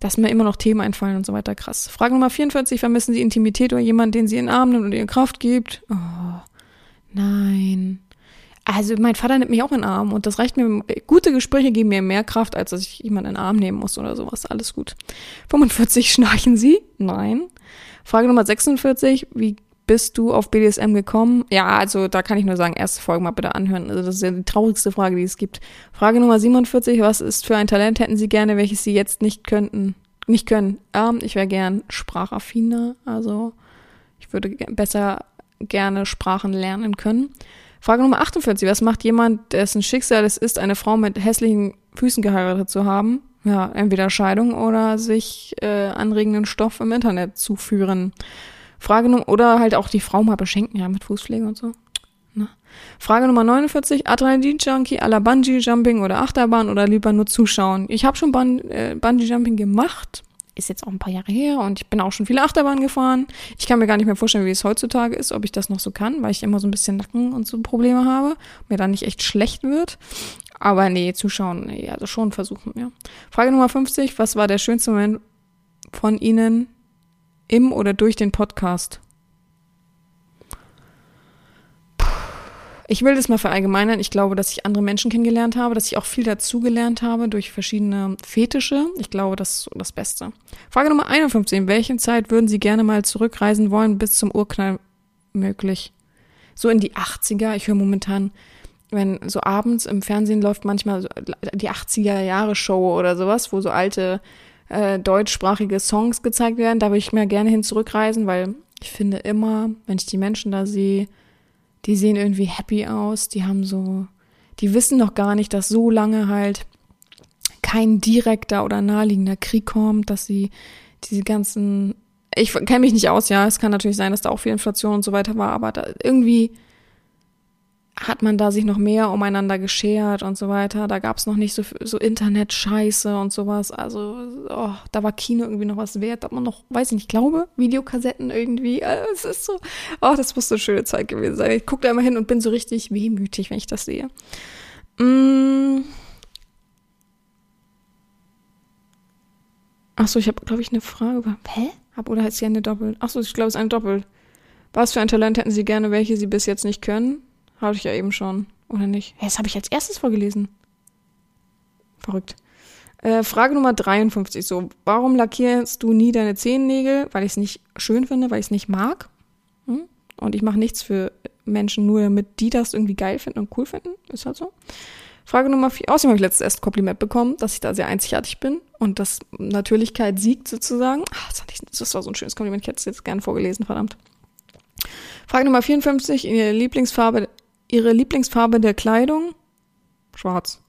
dass mir immer noch Themen einfallen und so weiter. Krass. Frage Nummer 44. Vermissen Sie Intimität oder jemanden, den Sie in den Arm nimmt und ihr Kraft gibt? Oh, nein. Also mein Vater nimmt mich auch in den Arm und das reicht mir. Gute Gespräche geben mir mehr Kraft, als dass ich jemanden in den Arm nehmen muss oder sowas. Alles gut. 45. Schnarchen Sie? Nein. Frage Nummer 46. Wie bist du auf BDSM gekommen? Ja, also da kann ich nur sagen, erste Folge mal bitte anhören. Also das ist ja die traurigste Frage, die es gibt. Frage Nummer 47, was ist für ein Talent hätten Sie gerne, welches Sie jetzt nicht könnten, nicht können? Ähm, ich wäre gern sprachaffiner, also ich würde besser gerne Sprachen lernen können. Frage Nummer 48, was macht jemand, dessen Schicksal es ist, eine Frau mit hässlichen Füßen geheiratet zu haben? Ja, entweder Scheidung oder sich äh, anregenden Stoff im Internet zuführen. Frage Nummer, oder halt auch die Frau mal beschenken, ja, mit Fußpflege und so. Ne? Frage Nummer 49, Adrenalin-Junkie à la Bungee-Jumping oder Achterbahn oder lieber nur zuschauen? Ich habe schon Bun äh, Bungee-Jumping gemacht, ist jetzt auch ein paar Jahre her und ich bin auch schon viele Achterbahnen gefahren. Ich kann mir gar nicht mehr vorstellen, wie es heutzutage ist, ob ich das noch so kann, weil ich immer so ein bisschen Nacken und so Probleme habe, mir dann nicht echt schlecht wird. Aber nee, zuschauen, nee, also schon versuchen, ja. Frage Nummer 50, was war der schönste Moment von Ihnen im oder durch den Podcast? Ich will das mal verallgemeinern. Ich glaube, dass ich andere Menschen kennengelernt habe, dass ich auch viel dazugelernt habe durch verschiedene Fetische. Ich glaube, das ist das Beste. Frage Nummer 51. In welcher Zeit würden Sie gerne mal zurückreisen wollen bis zum Urknall möglich? So in die 80er. Ich höre momentan, wenn so abends im Fernsehen läuft manchmal so die 80er Jahre Show oder sowas, wo so alte äh, deutschsprachige Songs gezeigt werden. Da würde ich mir gerne hin zurückreisen, weil ich finde immer, wenn ich die Menschen da sehe, die sehen irgendwie happy aus, die haben so, die wissen doch gar nicht, dass so lange halt kein direkter oder naheliegender Krieg kommt, dass sie diese ganzen, ich kenne mich nicht aus, ja, es kann natürlich sein, dass da auch viel Inflation und so weiter war, aber irgendwie hat man da sich noch mehr umeinander geschert und so weiter. Da gab es noch nicht so, so Internet-Scheiße und sowas. Also, oh, da war Kino irgendwie noch was wert. Da hat man noch, weiß ich nicht, glaube, Videokassetten irgendwie. Also, es ist so, oh, das muss eine schöne Zeit gewesen sein. Ich gucke da immer hin und bin so richtig wehmütig, wenn ich das sehe. Mm. Achso, ich habe, glaube ich, eine Frage. Hä? Hab, oder ist sie eine Doppel? Achso, ich glaube, es ist eine Doppel. Was für ein Talent hätten Sie gerne, welche Sie bis jetzt nicht können? Habe ich ja eben schon. Oder nicht? Hey, das habe ich als erstes vorgelesen. Verrückt. Äh, Frage Nummer 53. So, warum lackierst du nie deine Zehennägel? Weil ich es nicht schön finde, weil ich es nicht mag. Hm? Und ich mache nichts für Menschen, nur damit die das irgendwie geil finden und cool finden. Ist halt so. Frage Nummer 4. Außerdem habe ich letztes erst Kompliment bekommen, dass ich da sehr einzigartig bin und dass Natürlichkeit siegt sozusagen. Ach, das, das war so ein schönes Kompliment. Ich hätte es jetzt gerne vorgelesen, verdammt. Frage Nummer 54. Ihre Lieblingsfarbe Ihre Lieblingsfarbe der Kleidung? Schwarz.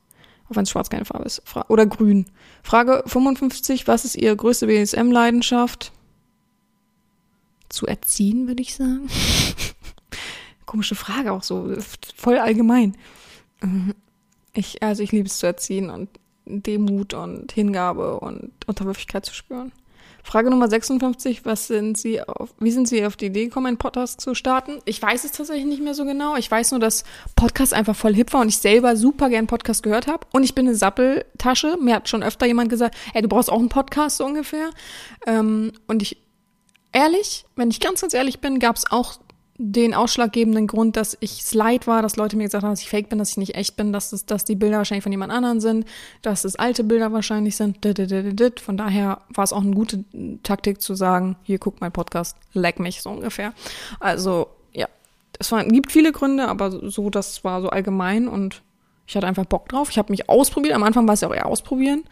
Auch wenn es schwarz keine Farbe ist. Fra oder grün. Frage 55. Was ist Ihre größte BSM-Leidenschaft? Zu erziehen, würde ich sagen. Komische Frage auch so. Voll allgemein. Ich, also ich liebe es zu erziehen und Demut und Hingabe und Unterwürfigkeit zu spüren. Frage Nummer 56, was sind Sie auf, wie sind Sie auf die Idee gekommen, einen Podcast zu starten? Ich weiß es tatsächlich nicht mehr so genau. Ich weiß nur, dass Podcast einfach voll hip war und ich selber super gern Podcast gehört habe. Und ich bin eine Sappeltasche. Mir hat schon öfter jemand gesagt, ey, du brauchst auch einen Podcast so ungefähr. Ähm, und ich, ehrlich, wenn ich ganz, ganz ehrlich bin, gab es auch den ausschlaggebenden Grund, dass ich Slide war, dass Leute mir gesagt haben, dass ich fake bin, dass ich nicht echt bin, dass, es, dass die Bilder wahrscheinlich von jemand anderen sind, dass es alte Bilder wahrscheinlich sind. Von daher war es auch eine gute Taktik zu sagen, hier guckt mein Podcast, leck mich so ungefähr. Also ja, es waren, gibt viele Gründe, aber so, das war so allgemein und ich hatte einfach Bock drauf. Ich habe mich ausprobiert. Am Anfang war es ja auch eher ausprobieren.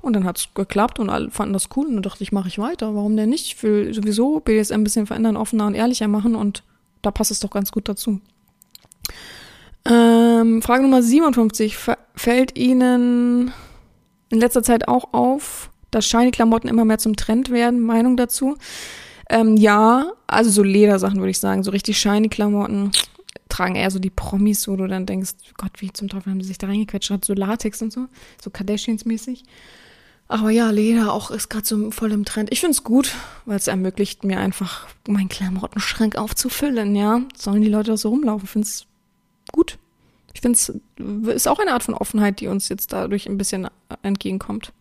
Und dann hat es geklappt und alle fanden das cool. Und dann dachte ich, mache ich weiter. Warum denn nicht? Ich will sowieso BSM ein bisschen verändern, offener und ehrlicher machen und da passt es doch ganz gut dazu. Ähm, Frage Nummer 57. Fällt Ihnen in letzter Zeit auch auf, dass Shiny-Klamotten immer mehr zum Trend werden? Meinung dazu? Ähm, ja, also so Ledersachen würde ich sagen. So richtig Shiny-Klamotten tragen eher so die Promis, wo du dann denkst, Gott, wie zum Teufel haben sie sich da reingequetscht? Hat so Latex und so, so Kardashians-mäßig. Aber ja, Leder auch ist gerade so voll im Trend. Ich find's gut, weil es ermöglicht mir einfach, meinen Klamottenschrank aufzufüllen, ja. Sollen die Leute auch so rumlaufen? Ich find's gut. Ich find's, ist auch eine Art von Offenheit, die uns jetzt dadurch ein bisschen entgegenkommt.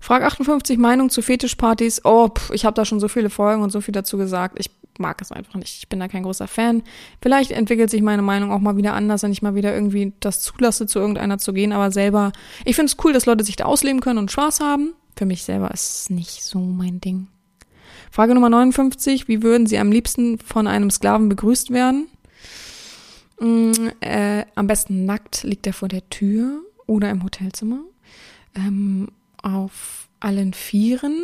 Frage 58, Meinung zu Fetischpartys. Oh, pff, ich habe da schon so viele Folgen und so viel dazu gesagt. Ich mag es einfach nicht. Ich bin da kein großer Fan. Vielleicht entwickelt sich meine Meinung auch mal wieder anders, wenn ich mal wieder irgendwie das zulasse, zu irgendeiner zu gehen. Aber selber, ich finde es cool, dass Leute sich da ausleben können und Spaß haben. Für mich selber ist es nicht so mein Ding. Frage Nummer 59. Wie würden Sie am liebsten von einem Sklaven begrüßt werden? Mm, äh, am besten nackt liegt er vor der Tür oder im Hotelzimmer. Ähm, auf allen Vieren,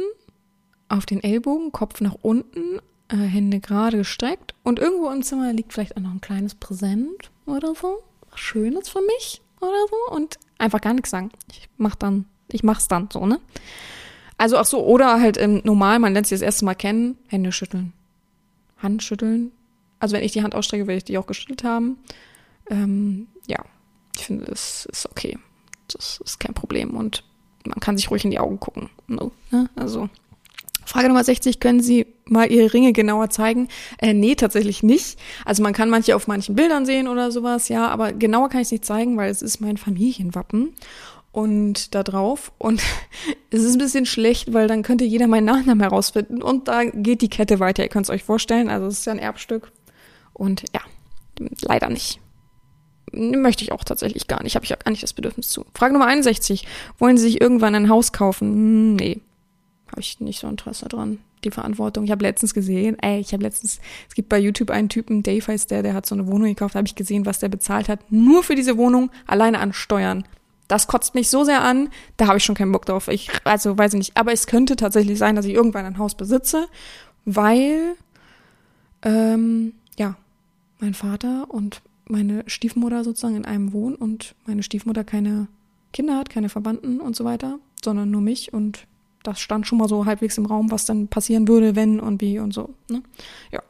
auf den Ellbogen, Kopf nach unten, äh, Hände gerade gestreckt und irgendwo im Zimmer liegt vielleicht auch noch ein kleines Präsent oder so, was Schönes für mich oder so und einfach gar nichts sagen. Ich mach dann, ich mach's dann so, ne? Also auch so, oder halt im Normal, man lernt sich das erste Mal kennen, Hände schütteln. Hand schütteln. Also wenn ich die Hand ausstrecke, werde ich die auch geschüttelt haben. Ähm, ja, ich finde, das ist okay. Das ist kein Problem und man kann sich ruhig in die Augen gucken. Ne? Also Frage Nummer 60, können Sie mal Ihre Ringe genauer zeigen? Äh, nee, tatsächlich nicht. Also man kann manche auf manchen Bildern sehen oder sowas, ja, aber genauer kann ich es nicht zeigen, weil es ist mein Familienwappen und da drauf. Und es ist ein bisschen schlecht, weil dann könnte jeder meinen Nachnamen herausfinden und da geht die Kette weiter. Ihr könnt es euch vorstellen. Also es ist ja ein Erbstück. Und ja, leider nicht. Möchte ich auch tatsächlich gar nicht. Habe ich auch gar nicht das Bedürfnis zu. Frage Nummer 61. Wollen Sie sich irgendwann ein Haus kaufen? Hm, nee habe ich nicht so Interesse dran. Die Verantwortung. Ich habe letztens gesehen, ey, ich habe letztens, es gibt bei YouTube einen Typen, Dave heißt der, der hat so eine Wohnung gekauft, habe ich gesehen, was der bezahlt hat, nur für diese Wohnung, alleine an Steuern. Das kotzt mich so sehr an, da habe ich schon keinen Bock drauf. Ich, also weiß ich nicht. Aber es könnte tatsächlich sein, dass ich irgendwann ein Haus besitze, weil ähm, ja, mein Vater und meine Stiefmutter sozusagen in einem wohnen und meine Stiefmutter keine Kinder hat, keine Verwandten und so weiter, sondern nur mich und das stand schon mal so halbwegs im Raum, was dann passieren würde, wenn und wie und so. Ne? Ja.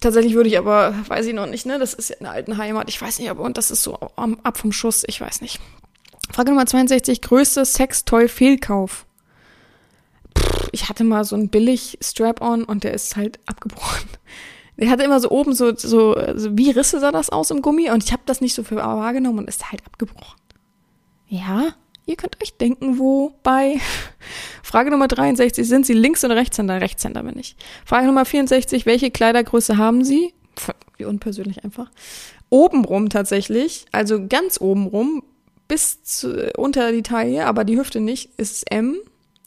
Tatsächlich würde ich aber, weiß ich noch nicht, ne? Das ist ja in der alten Heimat. Ich weiß nicht, aber und das ist so am, ab vom Schuss, ich weiß nicht. Frage Nummer 62, größte Sextoy-Fehlkauf. Ich hatte mal so ein billig Strap-on und der ist halt abgebrochen. Der hatte immer so oben so, so, so wie Risse sah das aus im Gummi und ich habe das nicht so für wahrgenommen und ist halt abgebrochen. Ja, ihr könnt euch denken, wo bei. Frage Nummer 63, sind Sie Links- oder Rechtshänder? Rechtshänder bin ich. Frage Nummer 64, welche Kleidergröße haben Sie? Wie unpersönlich einfach. Obenrum tatsächlich, also ganz obenrum, bis zu, unter die Taille, aber die Hüfte nicht, ist M,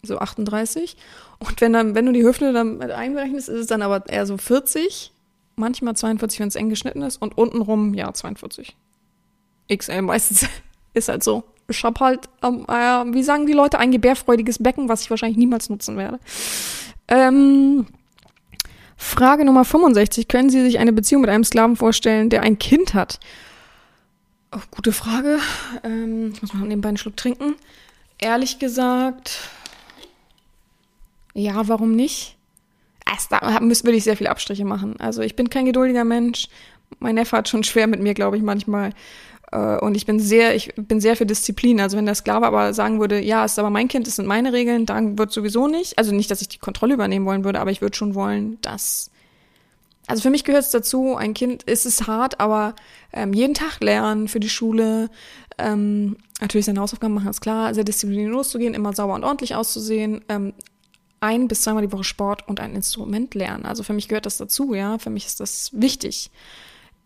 so 38. Und wenn dann, wenn du die Hüfte dann mit einberechnest, ist es dann aber eher so 40, manchmal 42, wenn es eng geschnitten ist, und untenrum, ja, 42. XL meistens ist halt so. Ich hab halt, ähm, äh, wie sagen die Leute, ein gebärfreudiges Becken, was ich wahrscheinlich niemals nutzen werde. Ähm, Frage Nummer 65. Können Sie sich eine Beziehung mit einem Sklaven vorstellen, der ein Kind hat? Oh, gute Frage. Ähm, ich muss mal nebenbei einen Schluck trinken. Ehrlich gesagt, ja, warum nicht? Da würde ich sehr viele Abstriche machen. Also ich bin kein geduldiger Mensch. Mein Neffe hat schon schwer mit mir, glaube ich, manchmal. Äh, und ich bin sehr, ich bin sehr für Disziplin. Also wenn der Sklave aber sagen würde, ja, es ist aber mein Kind, es sind meine Regeln, dann wird sowieso nicht. Also nicht, dass ich die Kontrolle übernehmen wollen würde, aber ich würde schon wollen, dass. Also für mich gehört es dazu, ein Kind ist es hart, aber ähm, jeden Tag lernen für die Schule, ähm, natürlich seine Hausaufgaben machen, ist klar, sehr diszipliniert loszugehen, immer sauber und ordentlich auszusehen, ähm, ein bis zweimal die Woche Sport und ein Instrument lernen. Also für mich gehört das dazu, ja. Für mich ist das wichtig.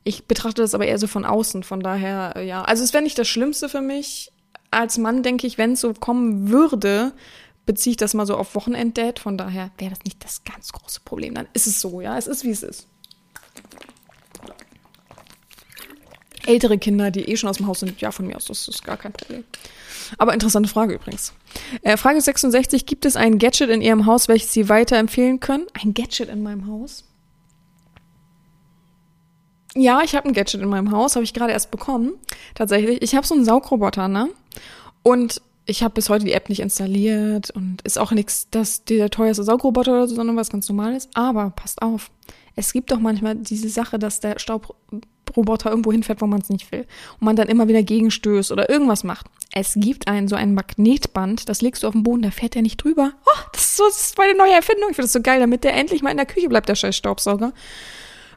Ich betrachte das aber eher so von außen, von daher, ja. Also es wäre nicht das Schlimmste für mich. Als Mann denke ich, wenn es so kommen würde, beziehe ich das mal so auf Wochenenddate. Von daher wäre das nicht das ganz große Problem. Dann ist es so, ja. Es ist, wie es ist. Ältere Kinder, die eh schon aus dem Haus sind, ja, von mir aus, das ist gar kein Problem. Aber interessante Frage übrigens. Äh, Frage 66. Gibt es ein Gadget in Ihrem Haus, welches Sie weiterempfehlen können? Ein Gadget in meinem Haus? Ja, ich habe ein Gadget in meinem Haus, habe ich gerade erst bekommen. Tatsächlich. Ich habe so einen Saugroboter, ne? Und ich habe bis heute die App nicht installiert und ist auch nichts, dass der teuerste Saugroboter oder so, sondern was ganz normales. Aber passt auf. Es gibt doch manchmal diese Sache, dass der Staubroboter irgendwo hinfährt, wo man es nicht will. Und man dann immer wieder gegenstößt oder irgendwas macht. Es gibt einen, so ein Magnetband, das legst du auf den Boden, da fährt der nicht drüber. Oh, das ist so, das ist meine neue Erfindung. Ich finde das so geil, damit der endlich mal in der Küche bleibt, der scheiß Staubsauger.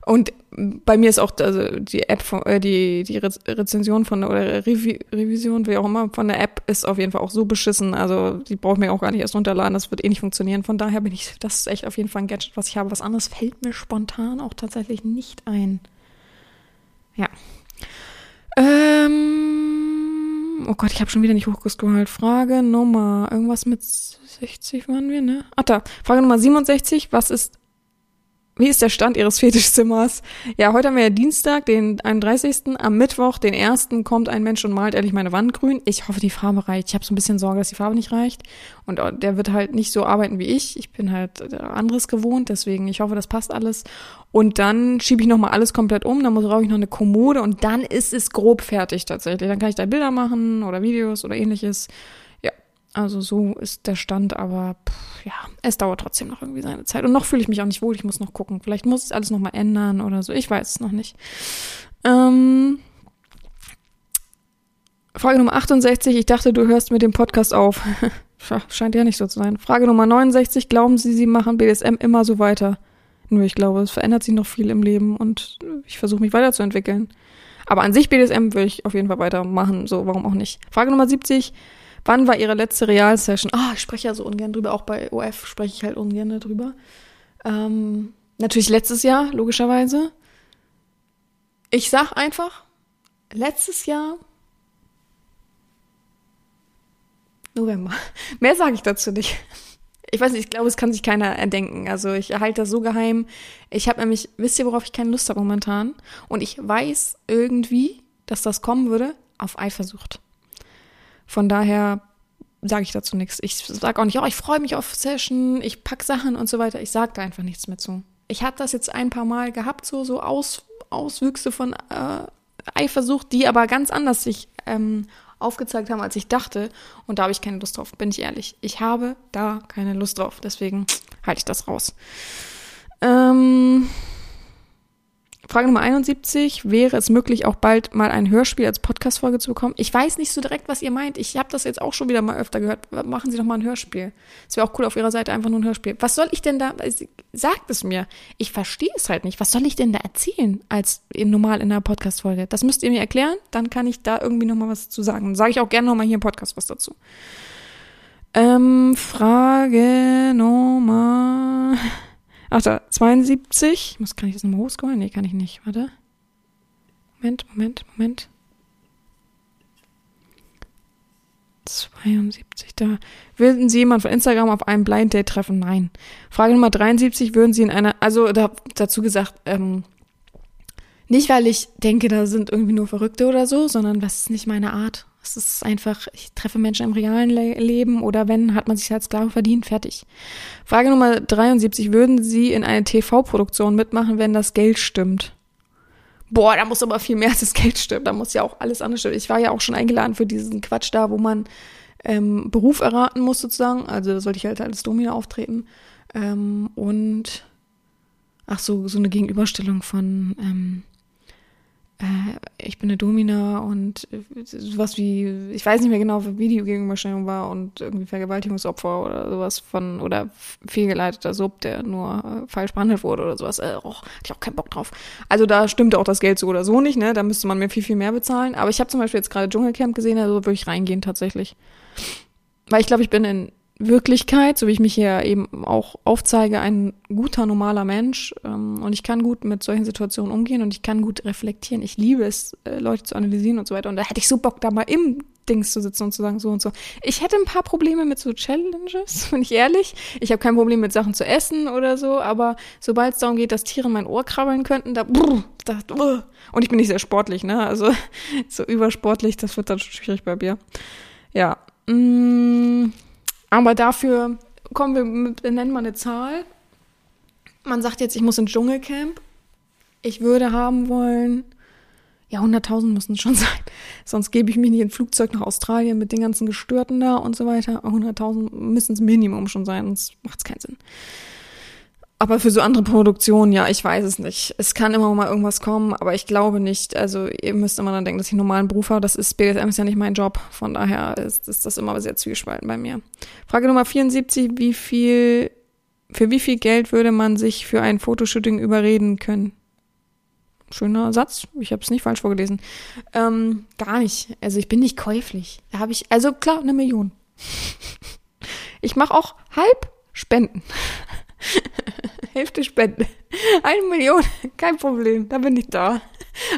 Und bei mir ist auch also die App von, äh, die die Rezension von oder Revi Revision wie auch immer von der App ist auf jeden Fall auch so beschissen. Also die braucht mir auch gar nicht erst runterladen. Das wird eh nicht funktionieren. Von daher bin ich das ist echt auf jeden Fall ein Gadget, was ich habe. Was anderes fällt mir spontan auch tatsächlich nicht ein. Ja. Ähm, oh Gott, ich habe schon wieder nicht hochgescrollt. Frage Nummer irgendwas mit 60 waren wir, ne? Ach da. Frage Nummer 67. Was ist wie ist der Stand Ihres Fetischzimmers? Ja, heute haben wir ja Dienstag, den 31. Am Mittwoch, den 1. kommt ein Mensch und malt ehrlich meine Wand grün. Ich hoffe, die Farbe reicht. Ich habe so ein bisschen Sorge, dass die Farbe nicht reicht. Und äh, der wird halt nicht so arbeiten wie ich. Ich bin halt äh, anderes gewohnt, deswegen ich hoffe, das passt alles. Und dann schiebe ich nochmal alles komplett um. Dann brauche ich noch eine Kommode und dann ist es grob fertig tatsächlich. Dann kann ich da Bilder machen oder Videos oder ähnliches. Also so ist der Stand, aber pff, ja, es dauert trotzdem noch irgendwie seine Zeit. Und noch fühle ich mich auch nicht wohl. Ich muss noch gucken. Vielleicht muss ich alles noch mal ändern oder so. Ich weiß es noch nicht. Ähm, Frage Nummer 68. Ich dachte, du hörst mit dem Podcast auf. Scheint ja nicht so zu sein. Frage Nummer 69. Glauben Sie, Sie machen BDSM immer so weiter? Nur ich glaube, es verändert sich noch viel im Leben und ich versuche mich weiterzuentwickeln. Aber an sich BDSM will ich auf jeden Fall weitermachen. So, warum auch nicht? Frage Nummer 70. Wann war Ihre letzte Realsession? Ah, ich spreche ja so ungern drüber, auch bei OF spreche ich halt ungern drüber. Ähm, natürlich letztes Jahr, logischerweise. Ich sag einfach, letztes Jahr November. Mehr sage ich dazu nicht. Ich weiß nicht, ich glaube, es kann sich keiner erdenken. Also ich erhalte das so geheim. Ich habe nämlich, wisst ihr, worauf ich keine Lust habe momentan? Und ich weiß irgendwie, dass das kommen würde, auf Eifersucht. Von daher sage ich dazu nichts. Ich sage auch nicht, oh, ich freue mich auf Session, ich pack Sachen und so weiter. Ich sage da einfach nichts mehr zu. Ich habe das jetzt ein paar Mal gehabt, so, so Aus, Auswüchse von äh, Eifersucht, die aber ganz anders sich ähm, aufgezeigt haben, als ich dachte. Und da habe ich keine Lust drauf, bin ich ehrlich. Ich habe da keine Lust drauf. Deswegen halte ich das raus. Ähm, Frage Nummer 71. Wäre es möglich, auch bald mal ein Hörspiel als Podcast-Folge zu bekommen? Ich weiß nicht so direkt, was ihr meint. Ich habe das jetzt auch schon wieder mal öfter gehört. Machen Sie doch mal ein Hörspiel. Es wäre auch cool auf Ihrer Seite einfach nur ein Hörspiel. Was soll ich denn da? Sagt es mir. Ich verstehe es halt nicht. Was soll ich denn da erzählen als normal in einer Podcast-Folge? Das müsst ihr mir erklären. Dann kann ich da irgendwie nochmal was zu sagen. Sage ich auch gerne nochmal hier im Podcast was dazu. Ähm, Frage Nummer Ach da, 72. Ich muss, kann ich das nochmal hochscrollen? Nee, kann ich nicht. Warte. Moment, Moment, Moment. 72, da. Würden Sie jemanden von Instagram auf einem Blind Date treffen? Nein. Frage Nummer 73, würden Sie in einer, also da, dazu gesagt, ähm, nicht weil ich denke, da sind irgendwie nur Verrückte oder so, sondern was ist nicht meine Art. Es ist einfach, ich treffe Menschen im realen Le Leben oder wenn, hat man sich als Sklave verdient, fertig. Frage Nummer 73. Würden Sie in eine TV-Produktion mitmachen, wenn das Geld stimmt? Boah, da muss aber viel mehr als das Geld stimmen. Da muss ja auch alles andere stimmen. Ich war ja auch schon eingeladen für diesen Quatsch da, wo man ähm, Beruf erraten muss sozusagen. Also da sollte ich halt als Domina auftreten. Ähm, und ach so, so eine Gegenüberstellung von ähm, äh, ich bin eine Domina und äh, sowas wie, ich weiß nicht mehr genau, wie die Gegenüberstellung war und irgendwie Vergewaltigungsopfer oder sowas von, oder fehlgeleiteter Sub, der nur äh, falsch behandelt wurde oder sowas. Äh, oh, hatte ich auch keinen Bock drauf. Also da stimmte auch das Geld so oder so nicht, ne? Da müsste man mir viel, viel mehr bezahlen. Aber ich habe zum Beispiel jetzt gerade Dschungelcamp gesehen, also würde ich reingehen tatsächlich. Weil ich glaube, ich bin in Wirklichkeit, so wie ich mich hier eben auch aufzeige, ein guter, normaler Mensch. Ähm, und ich kann gut mit solchen Situationen umgehen und ich kann gut reflektieren. Ich liebe es, äh, Leute zu analysieren und so weiter. Und da hätte ich so Bock, da mal im Dings zu sitzen und zu sagen, so und so. Ich hätte ein paar Probleme mit so Challenges, bin ich ehrlich. Ich habe kein Problem mit Sachen zu essen oder so, aber sobald es darum geht, dass Tiere in mein Ohr krabbeln könnten, da, brr, da brr. und ich bin nicht sehr sportlich, ne? Also so übersportlich, das wird dann schwierig bei mir. Ja. Aber dafür, kommen wir, wir nennen mal eine Zahl. Man sagt jetzt, ich muss ins Dschungelcamp. Ich würde haben wollen, ja, 100.000 müssen es schon sein. Sonst gebe ich mich nicht in Flugzeug nach Australien mit den ganzen Gestörten da und so weiter. 100.000 müssen es Minimum schon sein, sonst macht es keinen Sinn. Aber für so andere Produktionen, ja, ich weiß es nicht. Es kann immer mal irgendwas kommen, aber ich glaube nicht. Also ihr müsst immer dann denken, dass ich einen normalen Beruf habe. Das ist BDSM ist ja nicht mein Job. Von daher ist, ist das immer sehr zwiegespalten bei mir. Frage Nummer 74, wie viel, für wie viel Geld würde man sich für ein Fotoshooting überreden können? Schöner Satz. Ich habe es nicht falsch vorgelesen. Ähm, gar nicht. Also ich bin nicht käuflich. Da habe ich, also klar, eine Million. ich mache auch halb Spenden. Hälfte Spende. Eine Million, kein Problem, da bin ich da.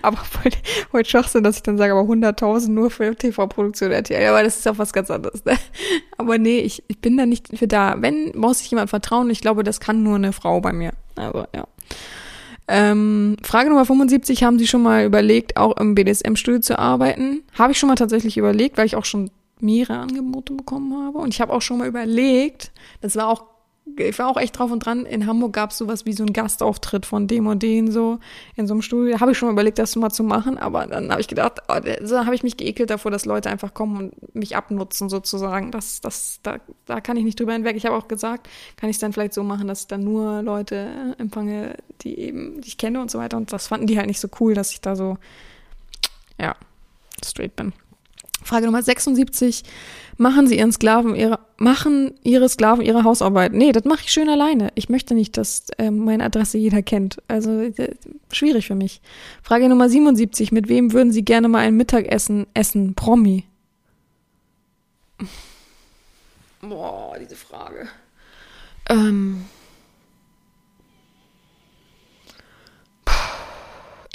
Aber heute, heute Schwachsinn, dass ich dann sage, aber 100.000 nur für TV-Produktion RTL. Aber das ist auch was ganz anderes. Ne? Aber nee, ich, ich bin da nicht für da. Wenn, muss ich jemand vertrauen. Ich glaube, das kann nur eine Frau bei mir. Also, ja. Ähm, Frage Nummer 75. Haben Sie schon mal überlegt, auch im BDSM-Studio zu arbeiten? Habe ich schon mal tatsächlich überlegt, weil ich auch schon mehrere Angebote bekommen habe. Und ich habe auch schon mal überlegt, das war auch ich war auch echt drauf und dran. In Hamburg gab es sowas wie so einen Gastauftritt von dem und den so in so einem Studio. Habe ich schon mal überlegt, das mal zu machen, aber dann habe ich gedacht, oh, so habe ich mich geekelt davor, dass Leute einfach kommen und mich abnutzen sozusagen. Das, das, da, da kann ich nicht drüber hinweg. Ich habe auch gesagt, kann ich es dann vielleicht so machen, dass ich dann nur Leute empfange, die eben, die ich kenne und so weiter. Und das fanden die halt nicht so cool, dass ich da so, ja, straight bin. Frage Nummer 76. Machen Sie Ihren Sklaven ihre, machen Ihre Sklaven ihre Hausarbeit? Nee, das mache ich schön alleine. Ich möchte nicht, dass äh, meine Adresse jeder kennt. Also äh, schwierig für mich. Frage Nummer 77. Mit wem würden Sie gerne mal ein Mittagessen essen? Promi. Boah, diese Frage. Ähm.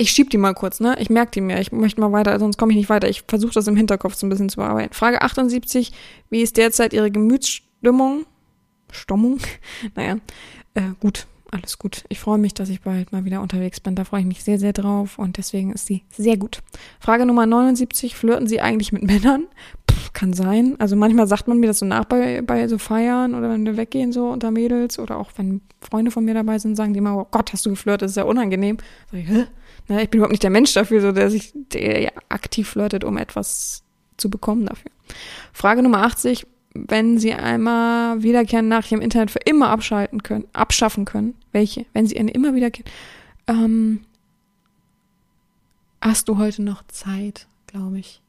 Ich schieb die mal kurz, ne? Ich merke die mir. Ich möchte mal weiter, sonst komme ich nicht weiter. Ich versuche das im Hinterkopf so ein bisschen zu bearbeiten. Frage 78. Wie ist derzeit Ihre Gemütsstimmung? Stimmung? naja, äh, gut, alles gut. Ich freue mich, dass ich bald mal wieder unterwegs bin. Da freue ich mich sehr, sehr drauf und deswegen ist sie sehr gut. Frage Nummer 79. Flirten Sie eigentlich mit Männern? Pff, kann sein. Also manchmal sagt man mir das so nach bei, bei so Feiern oder wenn wir weggehen so unter Mädels oder auch wenn Freunde von mir dabei sind, sagen die immer, oh Gott, hast du geflirtet? Das ist ja unangenehm. Sag ich, Hä? Ne, ich bin überhaupt nicht der Mensch dafür, so der sich der ja aktiv flirtet, um etwas zu bekommen dafür. Frage Nummer 80, wenn Sie einmal wiederkehrende Nachrichten im Internet für immer abschalten können, abschaffen können, welche? Wenn Sie eine immer wiederkehren, ähm, hast du heute noch Zeit, glaube ich.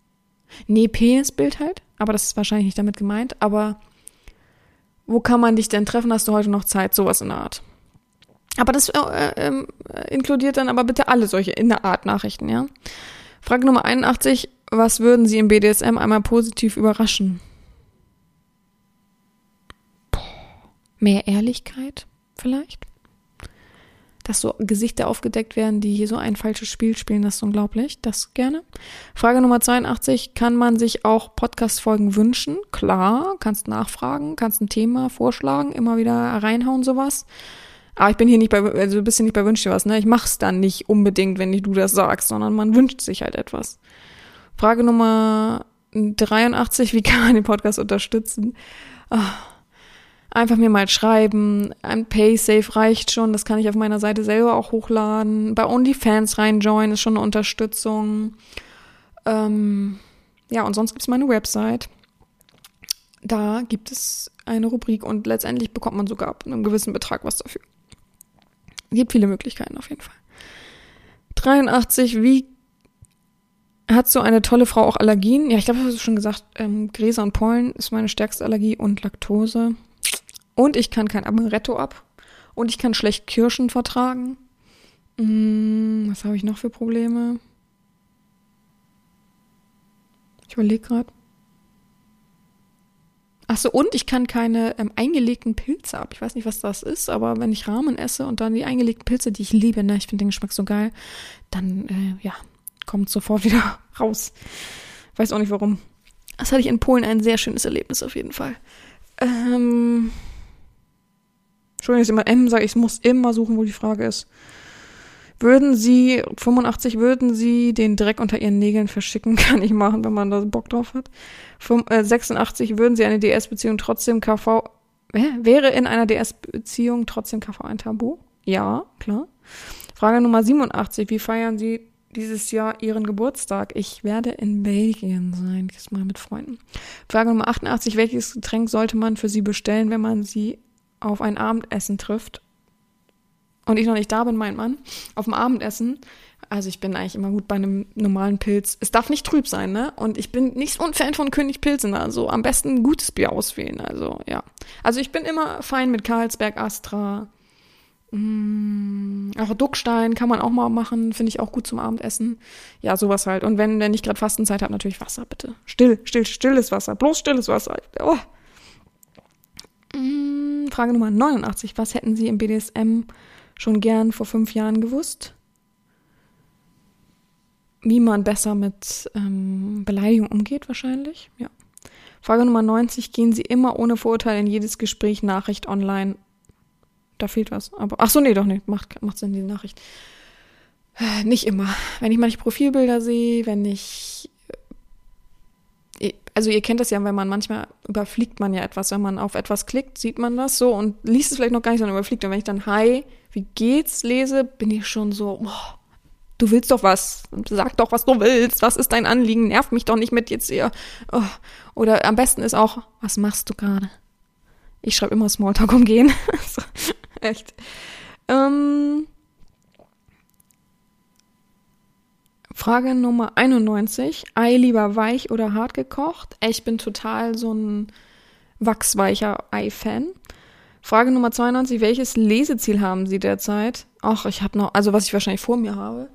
Nee, Penisbild halt, aber das ist wahrscheinlich nicht damit gemeint, aber wo kann man dich denn treffen? Hast du heute noch Zeit? Sowas in der Art. Aber das äh, äh, inkludiert dann aber bitte alle solche in der Art Nachrichten, ja. Frage Nummer 81. Was würden Sie im BDSM einmal positiv überraschen? Mehr Ehrlichkeit vielleicht? Dass so Gesichter aufgedeckt werden, die hier so ein falsches Spiel spielen, das ist unglaublich. Das gerne. Frage Nummer 82. Kann man sich auch Podcast-Folgen wünschen? Klar, kannst nachfragen, kannst ein Thema vorschlagen, immer wieder reinhauen, sowas. Aber ich bin hier nicht bei, also du bist hier nicht bei Wünsch dir was, ne? Ich mach's dann nicht unbedingt, wenn du das sagst, sondern man wünscht sich halt etwas. Frage Nummer 83, wie kann man den Podcast unterstützen? Oh, einfach mir mal schreiben. Ein Paysafe reicht schon, das kann ich auf meiner Seite selber auch hochladen. Bei OnlyFans reinjoinen ist schon eine Unterstützung. Ähm, ja, und sonst gibt's meine Website. Da gibt es eine Rubrik und letztendlich bekommt man sogar ab einem gewissen Betrag was dafür. Gibt viele Möglichkeiten auf jeden Fall. 83, wie hat so eine tolle Frau auch Allergien? Ja, ich glaube, das hast du schon gesagt. Ähm, Gräser und Pollen ist meine stärkste Allergie und Laktose. Und ich kann kein Amaretto ab. Und ich kann schlecht Kirschen vertragen. Hm, was habe ich noch für Probleme? Ich überlege gerade. Ach so, und ich kann keine ähm, eingelegten Pilze ab. Ich weiß nicht, was das ist, aber wenn ich Rahmen esse und dann die eingelegten Pilze, die ich liebe, ne, ich finde den Geschmack so geil, dann, äh, ja, kommt sofort wieder raus. Weiß auch nicht warum. Das hatte ich in Polen ein sehr schönes Erlebnis auf jeden Fall. Ähm, Entschuldigung, dass ich immer M sage, ich muss immer suchen, wo die Frage ist. Würden Sie, 85, würden Sie den Dreck unter Ihren Nägeln verschicken? Kann ich machen, wenn man da Bock drauf hat. 86, äh, würden Sie eine DS-Beziehung trotzdem KV, äh, wäre in einer DS-Beziehung trotzdem KV ein Tabu? Ja, klar. Frage Nummer 87, wie feiern Sie dieses Jahr Ihren Geburtstag? Ich werde in Belgien sein, dieses Mal mit Freunden. Frage Nummer 88, welches Getränk sollte man für Sie bestellen, wenn man Sie auf ein Abendessen trifft? Und ich noch nicht da bin, mein Mann, auf dem Abendessen. Also ich bin eigentlich immer gut bei einem normalen Pilz. Es darf nicht trüb sein, ne? Und ich bin nicht so ein Fan von König Pilzen. Also am besten ein gutes Bier auswählen. Also ja. Also ich bin immer fein mit Karlsberg, Astra. Mmh, auch Duckstein kann man auch mal machen. Finde ich auch gut zum Abendessen. Ja, sowas halt. Und wenn, wenn ich gerade Fastenzeit habe, natürlich Wasser, bitte. Still, still, stilles Wasser. Bloß stilles Wasser. Oh. Mmh, Frage Nummer 89. Was hätten Sie im BDSM schon gern vor fünf Jahren gewusst, wie man besser mit ähm, Beleidigung umgeht, wahrscheinlich. Ja. Frage Nummer 90, gehen Sie immer ohne Vorurteil in jedes Gespräch, Nachricht online? Da fehlt was. Aber, ach so, nee, doch nicht. Macht, macht Sinn, die Nachricht. Äh, nicht immer. Wenn ich manche Profilbilder sehe, wenn ich also ihr kennt das ja, wenn man manchmal überfliegt man ja etwas, wenn man auf etwas klickt, sieht man das so und liest es vielleicht noch gar nicht, sondern überfliegt. Und wenn ich dann Hi, wie geht's lese, bin ich schon so, oh, du willst doch was, sag doch, was du willst, was ist dein Anliegen, nerv mich doch nicht mit jetzt hier. Oh. Oder am besten ist auch, was machst du gerade? Ich schreibe immer Smalltalk umgehen. echt. Ähm, Frage Nummer 91. Ei lieber weich oder hart gekocht? Ich bin total so ein wachsweicher Ei-Fan. Frage Nummer 92. Welches Leseziel haben Sie derzeit? Ach, ich habe noch, also was ich wahrscheinlich vor mir habe,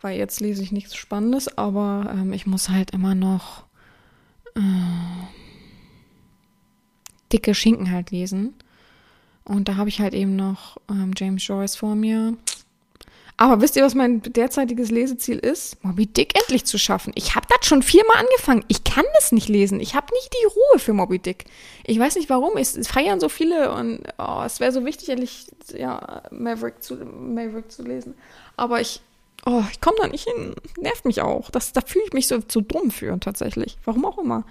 weil jetzt lese ich nichts Spannendes, aber ähm, ich muss halt immer noch äh, dicke Schinken halt lesen. Und da habe ich halt eben noch ähm, James Joyce vor mir. Aber wisst ihr, was mein derzeitiges Leseziel ist? Moby Dick endlich zu schaffen. Ich habe das schon viermal angefangen. Ich kann das nicht lesen. Ich habe nicht die Ruhe für Moby Dick. Ich weiß nicht warum. Es, feiern so viele und oh, es wäre so wichtig, endlich ja, Maverick, zu, Maverick zu lesen. Aber ich, oh, ich komme da nicht hin. Nervt mich auch. Das, da fühle ich mich so, so dumm für tatsächlich. Warum auch immer.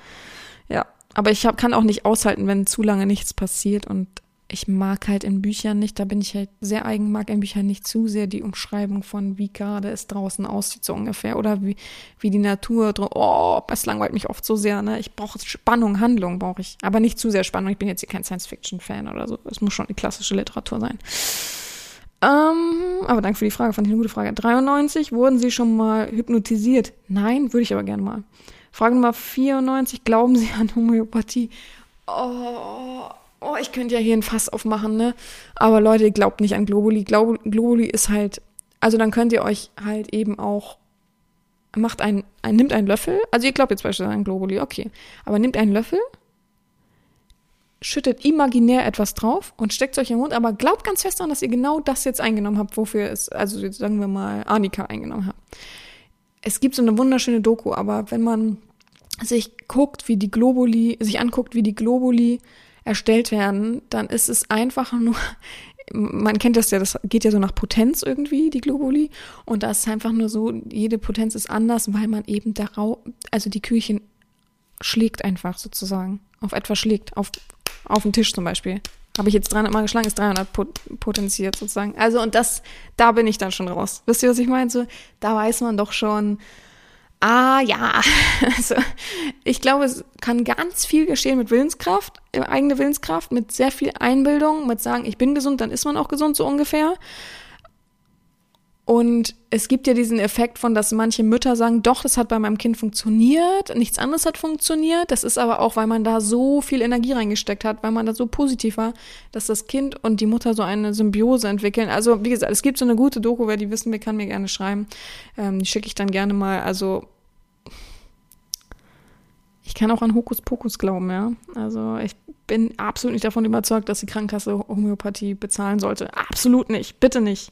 Ja, aber ich hab, kann auch nicht aushalten, wenn zu lange nichts passiert und ich mag halt in Büchern nicht, da bin ich halt sehr eigen, mag in Büchern nicht zu sehr die Umschreibung von, wie gerade es draußen aussieht, so ungefähr. Oder wie, wie die Natur, oh, das langweilt mich oft so sehr, ne? Ich brauche Spannung, Handlung brauche ich. Aber nicht zu sehr Spannung. Ich bin jetzt hier kein Science-Fiction-Fan oder so. Es muss schon die klassische Literatur sein. Ähm, aber danke für die Frage, fand ich eine gute Frage. 93, wurden Sie schon mal hypnotisiert? Nein, würde ich aber gerne mal. Frage Nummer 94, glauben Sie an Homöopathie? Oh, oh, ich könnte ja hier ein Fass aufmachen, ne? Aber Leute, glaubt nicht an Globuli. Glaub, Globuli ist halt, also dann könnt ihr euch halt eben auch, macht ein, ein nimmt einen Löffel, also ihr glaubt jetzt beispielsweise an Globuli, okay, aber nimmt einen Löffel, schüttet imaginär etwas drauf und steckt es euch im Mund, aber glaubt ganz fest daran, dass ihr genau das jetzt eingenommen habt, wofür es, also jetzt sagen wir mal, Annika eingenommen hat. Es gibt so eine wunderschöne Doku, aber wenn man sich guckt, wie die Globuli, sich anguckt, wie die Globuli erstellt werden, dann ist es einfach nur, man kennt das ja, das geht ja so nach Potenz irgendwie, die Globuli. Und da ist einfach nur so, jede Potenz ist anders, weil man eben darauf, also die Küchen schlägt einfach sozusagen, auf etwas schlägt, auf, auf den Tisch zum Beispiel. Habe ich jetzt 300 Mal geschlagen, ist 300 pot potenziert sozusagen. Also und das, da bin ich dann schon raus. Wisst ihr, was ich meine? So, da weiß man doch schon, Ah ja, also ich glaube, es kann ganz viel geschehen mit Willenskraft, äh, eigene Willenskraft, mit sehr viel Einbildung, mit sagen, ich bin gesund, dann ist man auch gesund, so ungefähr. Und es gibt ja diesen Effekt von, dass manche Mütter sagen, doch, das hat bei meinem Kind funktioniert, nichts anderes hat funktioniert. Das ist aber auch, weil man da so viel Energie reingesteckt hat, weil man da so positiv war, dass das Kind und die Mutter so eine Symbiose entwickeln. Also, wie gesagt, es gibt so eine gute Doku, wer die wissen will, kann mir gerne schreiben. Ähm, die schicke ich dann gerne mal. Also, ich kann auch an Hokuspokus glauben, ja. Also ich bin absolut nicht davon überzeugt, dass die Krankenkasse Homöopathie bezahlen sollte. Absolut nicht. Bitte nicht.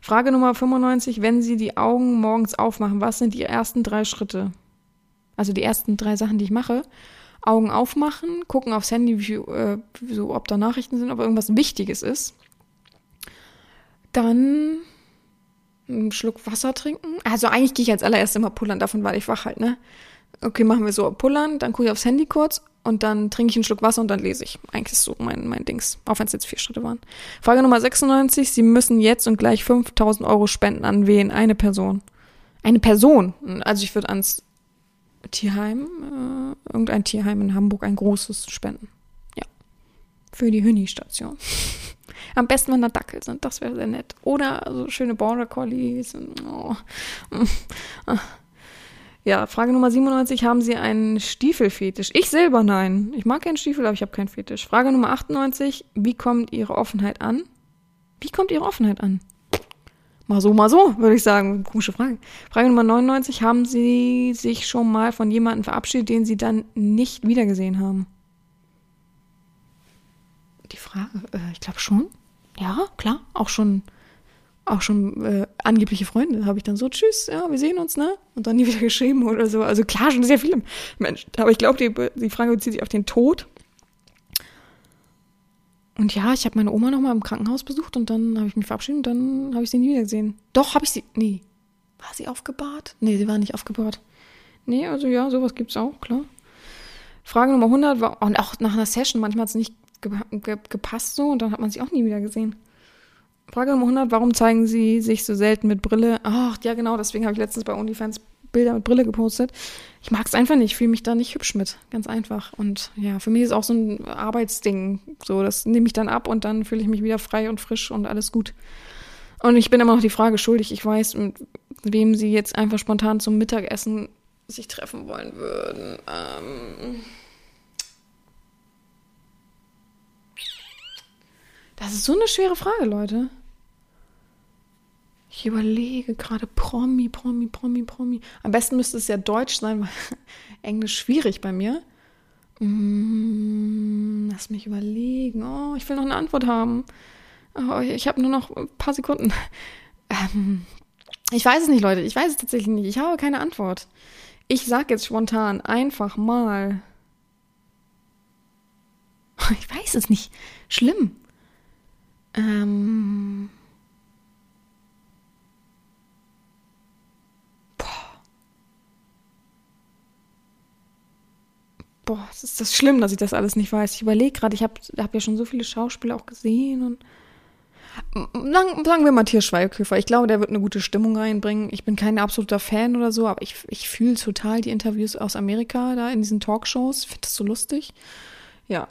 Frage Nummer 95. Wenn Sie die Augen morgens aufmachen, was sind die ersten drei Schritte? Also die ersten drei Sachen, die ich mache. Augen aufmachen, gucken aufs Handy, wie, äh, so, ob da Nachrichten sind, ob irgendwas Wichtiges ist. Dann einen Schluck Wasser trinken. Also eigentlich gehe ich als allererst immer pullern, davon weil ich wach halt, ne? okay, machen wir so pullern, dann gucke ich aufs Handy kurz und dann trinke ich einen Schluck Wasser und dann lese ich. Eigentlich ist so mein, mein Dings, auch wenn es jetzt vier Schritte waren. Frage Nummer 96, Sie müssen jetzt und gleich 5000 Euro spenden an wen? Eine Person. Eine Person. Also ich würde ans Tierheim, äh, irgendein Tierheim in Hamburg, ein großes spenden. Ja. Für die Hüni-Station. Am besten, wenn da Dackel sind, das wäre sehr nett. Oder so schöne Border Collies. Oh. Ja, Frage Nummer 97. Haben Sie einen Stiefelfetisch? Ich selber nein. Ich mag keinen Stiefel, aber ich habe keinen Fetisch. Frage Nummer 98. Wie kommt Ihre Offenheit an? Wie kommt Ihre Offenheit an? Mal so, mal so, würde ich sagen. Komische Frage. Frage Nummer 99. Haben Sie sich schon mal von jemandem verabschiedet, den Sie dann nicht wiedergesehen haben? Die Frage, äh, ich glaube schon. Ja, klar. Auch schon auch schon äh, angebliche Freunde habe ich dann so, tschüss, ja, wir sehen uns, ne? Und dann nie wieder geschrieben oder so. Also klar, schon sehr viele Menschen. Aber ich glaube, die, die Frage bezieht sich auf den Tod. Und ja, ich habe meine Oma noch mal im Krankenhaus besucht und dann habe ich mich verabschiedet und dann habe ich sie nie wieder gesehen. Doch, habe ich sie. Nee. War sie aufgebahrt? Nee, sie war nicht aufgebahrt. Nee, also ja, sowas gibt's auch, klar. Frage Nummer 100 war, und auch nach einer Session, manchmal hat es nicht gepasst so und dann hat man sie auch nie wieder gesehen. Frage Nummer 100, warum zeigen Sie sich so selten mit Brille? Ach, ja genau, deswegen habe ich letztens bei OnlyFans Bilder mit Brille gepostet. Ich mag es einfach nicht, fühle mich da nicht hübsch mit, ganz einfach. Und ja, für mich ist auch so ein Arbeitsding, so das nehme ich dann ab und dann fühle ich mich wieder frei und frisch und alles gut. Und ich bin immer noch die Frage schuldig, ich weiß, mit wem Sie jetzt einfach spontan zum Mittagessen sich treffen wollen würden. Ähm das ist so eine schwere Frage, Leute. Ich überlege gerade Promi, Promi, Promi, Promi. Am besten müsste es ja Deutsch sein, weil Englisch schwierig bei mir. Mm, lass mich überlegen. Oh, ich will noch eine Antwort haben. Oh, ich habe nur noch ein paar Sekunden. Ähm, ich weiß es nicht, Leute. Ich weiß es tatsächlich nicht. Ich habe keine Antwort. Ich sag jetzt spontan einfach mal. Ich weiß es nicht. Schlimm. Ähm. Boah, ist das schlimm, dass ich das alles nicht weiß. Ich überlege gerade, ich habe hab ja schon so viele Schauspieler auch gesehen und Sagen, sagen wir Matthias Schweighöfer. Ich glaube, der wird eine gute Stimmung reinbringen. Ich bin kein absoluter Fan oder so, aber ich, ich fühle total die Interviews aus Amerika da in diesen Talkshows. Ich finde das so lustig. Ja,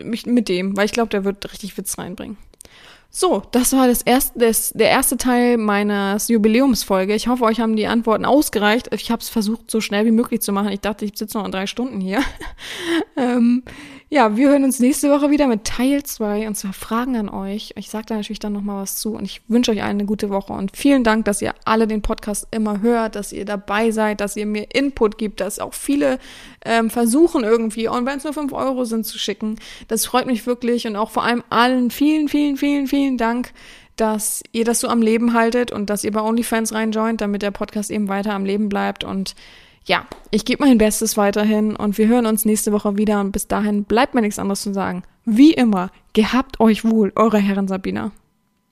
mich, mit dem, weil ich glaube, der wird richtig Witz reinbringen. So, das war das erste, das, der erste Teil meines Jubiläumsfolge. Ich hoffe, euch haben die Antworten ausgereicht. Ich habe es versucht, so schnell wie möglich zu machen. Ich dachte, ich sitze noch in drei Stunden hier. ähm, ja, wir hören uns nächste Woche wieder mit Teil 2 und zwar Fragen an euch. Ich sage da natürlich dann nochmal was zu und ich wünsche euch allen eine gute Woche und vielen Dank, dass ihr alle den Podcast immer hört, dass ihr dabei seid, dass ihr mir Input gibt, dass auch viele ähm, versuchen irgendwie, und wenn es nur 5 Euro sind, zu schicken. Das freut mich wirklich und auch vor allem allen vielen, vielen, vielen, vielen Dank, dass ihr das so am Leben haltet und dass ihr bei OnlyFans reinjoint, damit der Podcast eben weiter am Leben bleibt und ja, ich gebe mein Bestes weiterhin und wir hören uns nächste Woche wieder und bis dahin bleibt mir nichts anderes zu sagen. Wie immer, gehabt euch wohl, eure Herren Sabina.